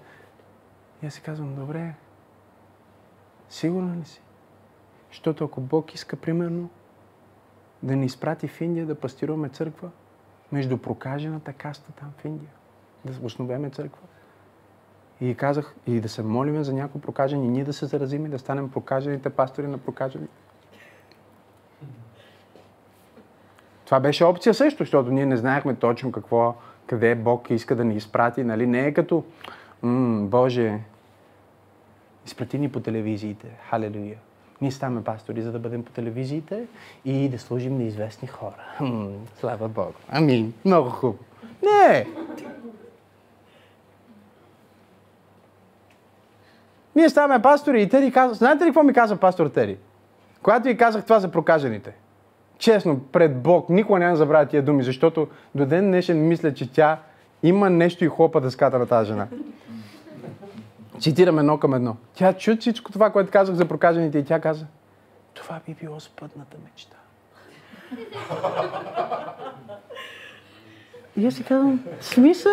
и аз си казвам, добре, сигурна ли си? Защото ако Бог иска, примерно, да ни изпрати в Индия да пастируваме църква, между прокажената каста там в Индия, да основеме църква. И казах, и да се молиме за някои прокажени, ние да се заразим и да станем прокажените пастори на прокажени. Това беше опция също, защото ние не знаехме точно какво, къде Бог иска да ни изпрати. Нали? Не е като, Боже, изпрати ни по телевизиите. Халелуя. Ние ставаме пастори, за да бъдем по телевизиите и да служим на известни хора. Слава Богу. Амин. Много хубаво. Не! Ние ставаме пастори и Тери казва... Знаете ли какво ми каза пастор Тери? Когато ви казах това за прокажените. Честно, пред Бог, никога няма забравя тия думи, защото до ден днешен мисля, че тя има нещо и хлопа дъската на тази жена. Цитирам едно към едно. Тя чу всичко това, което казах за прокажените и тя каза, това би било спътната мечта. и аз си казвам, смисъл?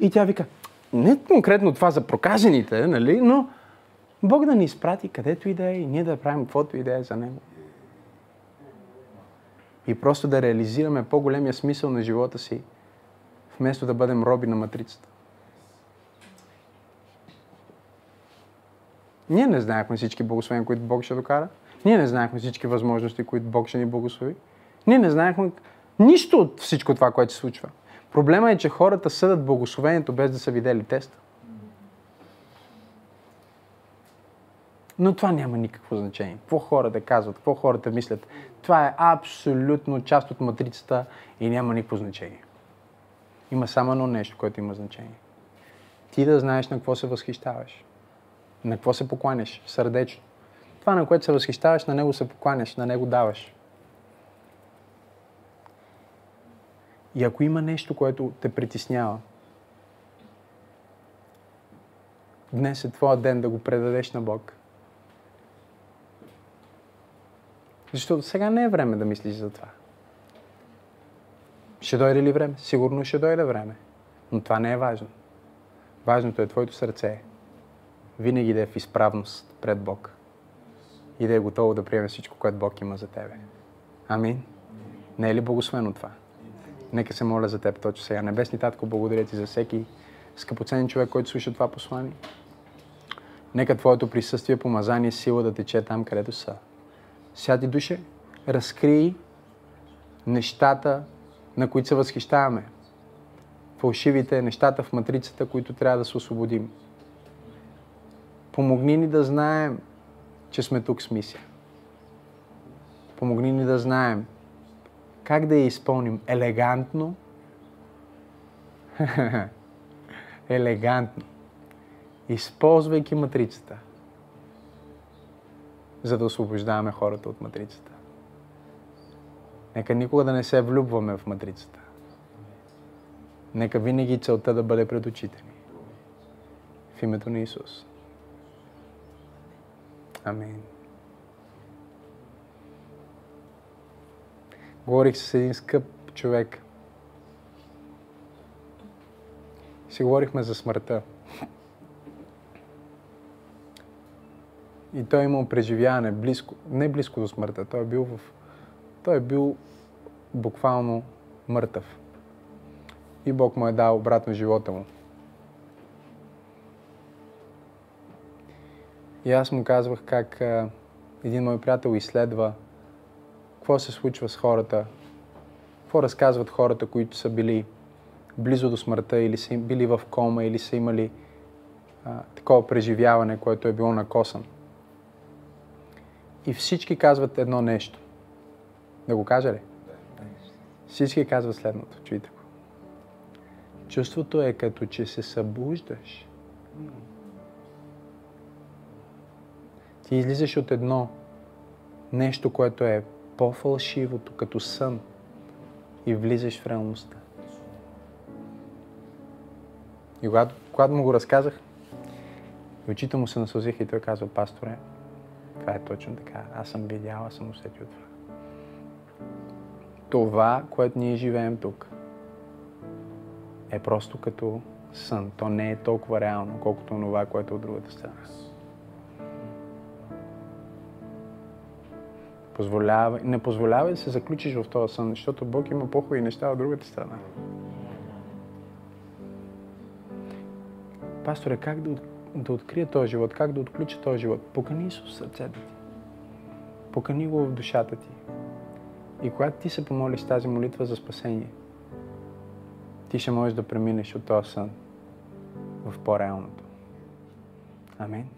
И тя вика, не конкретно това за прокажените, нали, но Бог да ни изпрати където и да е и ние да правим каквото и да е за Него. И просто да реализираме по-големия смисъл на живота си, вместо да бъдем роби на матрицата. Ние не знаехме всички благословения, които Бог ще докара. Ние не знаехме всички възможности, които Бог ще ни благослови. Ние не знаехме нищо от всичко това, което се случва. Проблема е, че хората съдат благословението без да са видели теста. Но това няма никакво значение. Какво хората казват, какво хората мислят, това е абсолютно част от матрицата и няма никакво значение. Има само едно нещо, което има значение. Ти да знаеш на какво се възхищаваш. На какво се покланяш сърдечно. Това, на което се възхищаваш, на него се покланяш, на него даваш. И ако има нещо, което те притеснява, днес е твоя ден да го предадеш на Бог. Защото сега не е време да мислиш за това. Ще дойде ли време? Сигурно ще дойде време. Но това не е важно. Важното е твоето сърце. Винаги да е в изправност пред Бог. И да е готово да приеме всичко, което Бог има за тебе. Амин. Не е ли благословено това? Нека се моля за теб точно сега. Небесни Татко, благодаря ти за всеки скъпоценен човек, който слуша това послание. Нека Твоето присъствие, помазание, сила да тече там, където са. Сяди душе, разкрий нещата, на които се възхищаваме. Фалшивите нещата в матрицата, които трябва да се освободим. Помогни ни да знаем, че сме тук с мисия. Помогни ни да знаем как да я изпълним елегантно. (laughs) елегантно. Използвайки матрицата – за да освобождаваме хората от матрицата. Нека никога да не се влюбваме в матрицата. Нека винаги целта да бъде пред очите ни. В името на Исус. Амин. Говорих с един скъп човек. Си говорихме за смъртта. И той е имал преживяване близко, не близко до смъртта, той е бил в... Той е бил буквално мъртъв. И Бог му е дал обратно живота му. И аз му казвах как а, един мой приятел изследва какво се случва с хората, какво разказват хората, които са били близо до смъртта или са били в кома или са имали а, такова преживяване, което е било накосан. И всички казват едно нещо. Да го кажа ли? Всички казват следното. Чуйте го. Чувството е като че се събуждаш. Ти излизаш от едно нещо, което е по-фалшивото, като сън и влизаш в реалността. И когато, когато му го разказах, очите му се насълзиха и той казва, пасторе, това е точно така. Аз съм видял, аз съм усетил това. Това, което ние живеем тук, е просто като сън. То не е толкова реално, колкото това, което е от другата страна. Позволявай, не позволявай да се заключиш в този сън, защото Бог има по-хубави неща от другата страна. Пасторе, как да да открия този живот, как да отключа този живот. Покани Исус в сърцето ти. Покани го в душата ти. И когато ти се помолиш тази молитва за спасение, ти ще можеш да преминеш от този сън в по-реалното. Амин.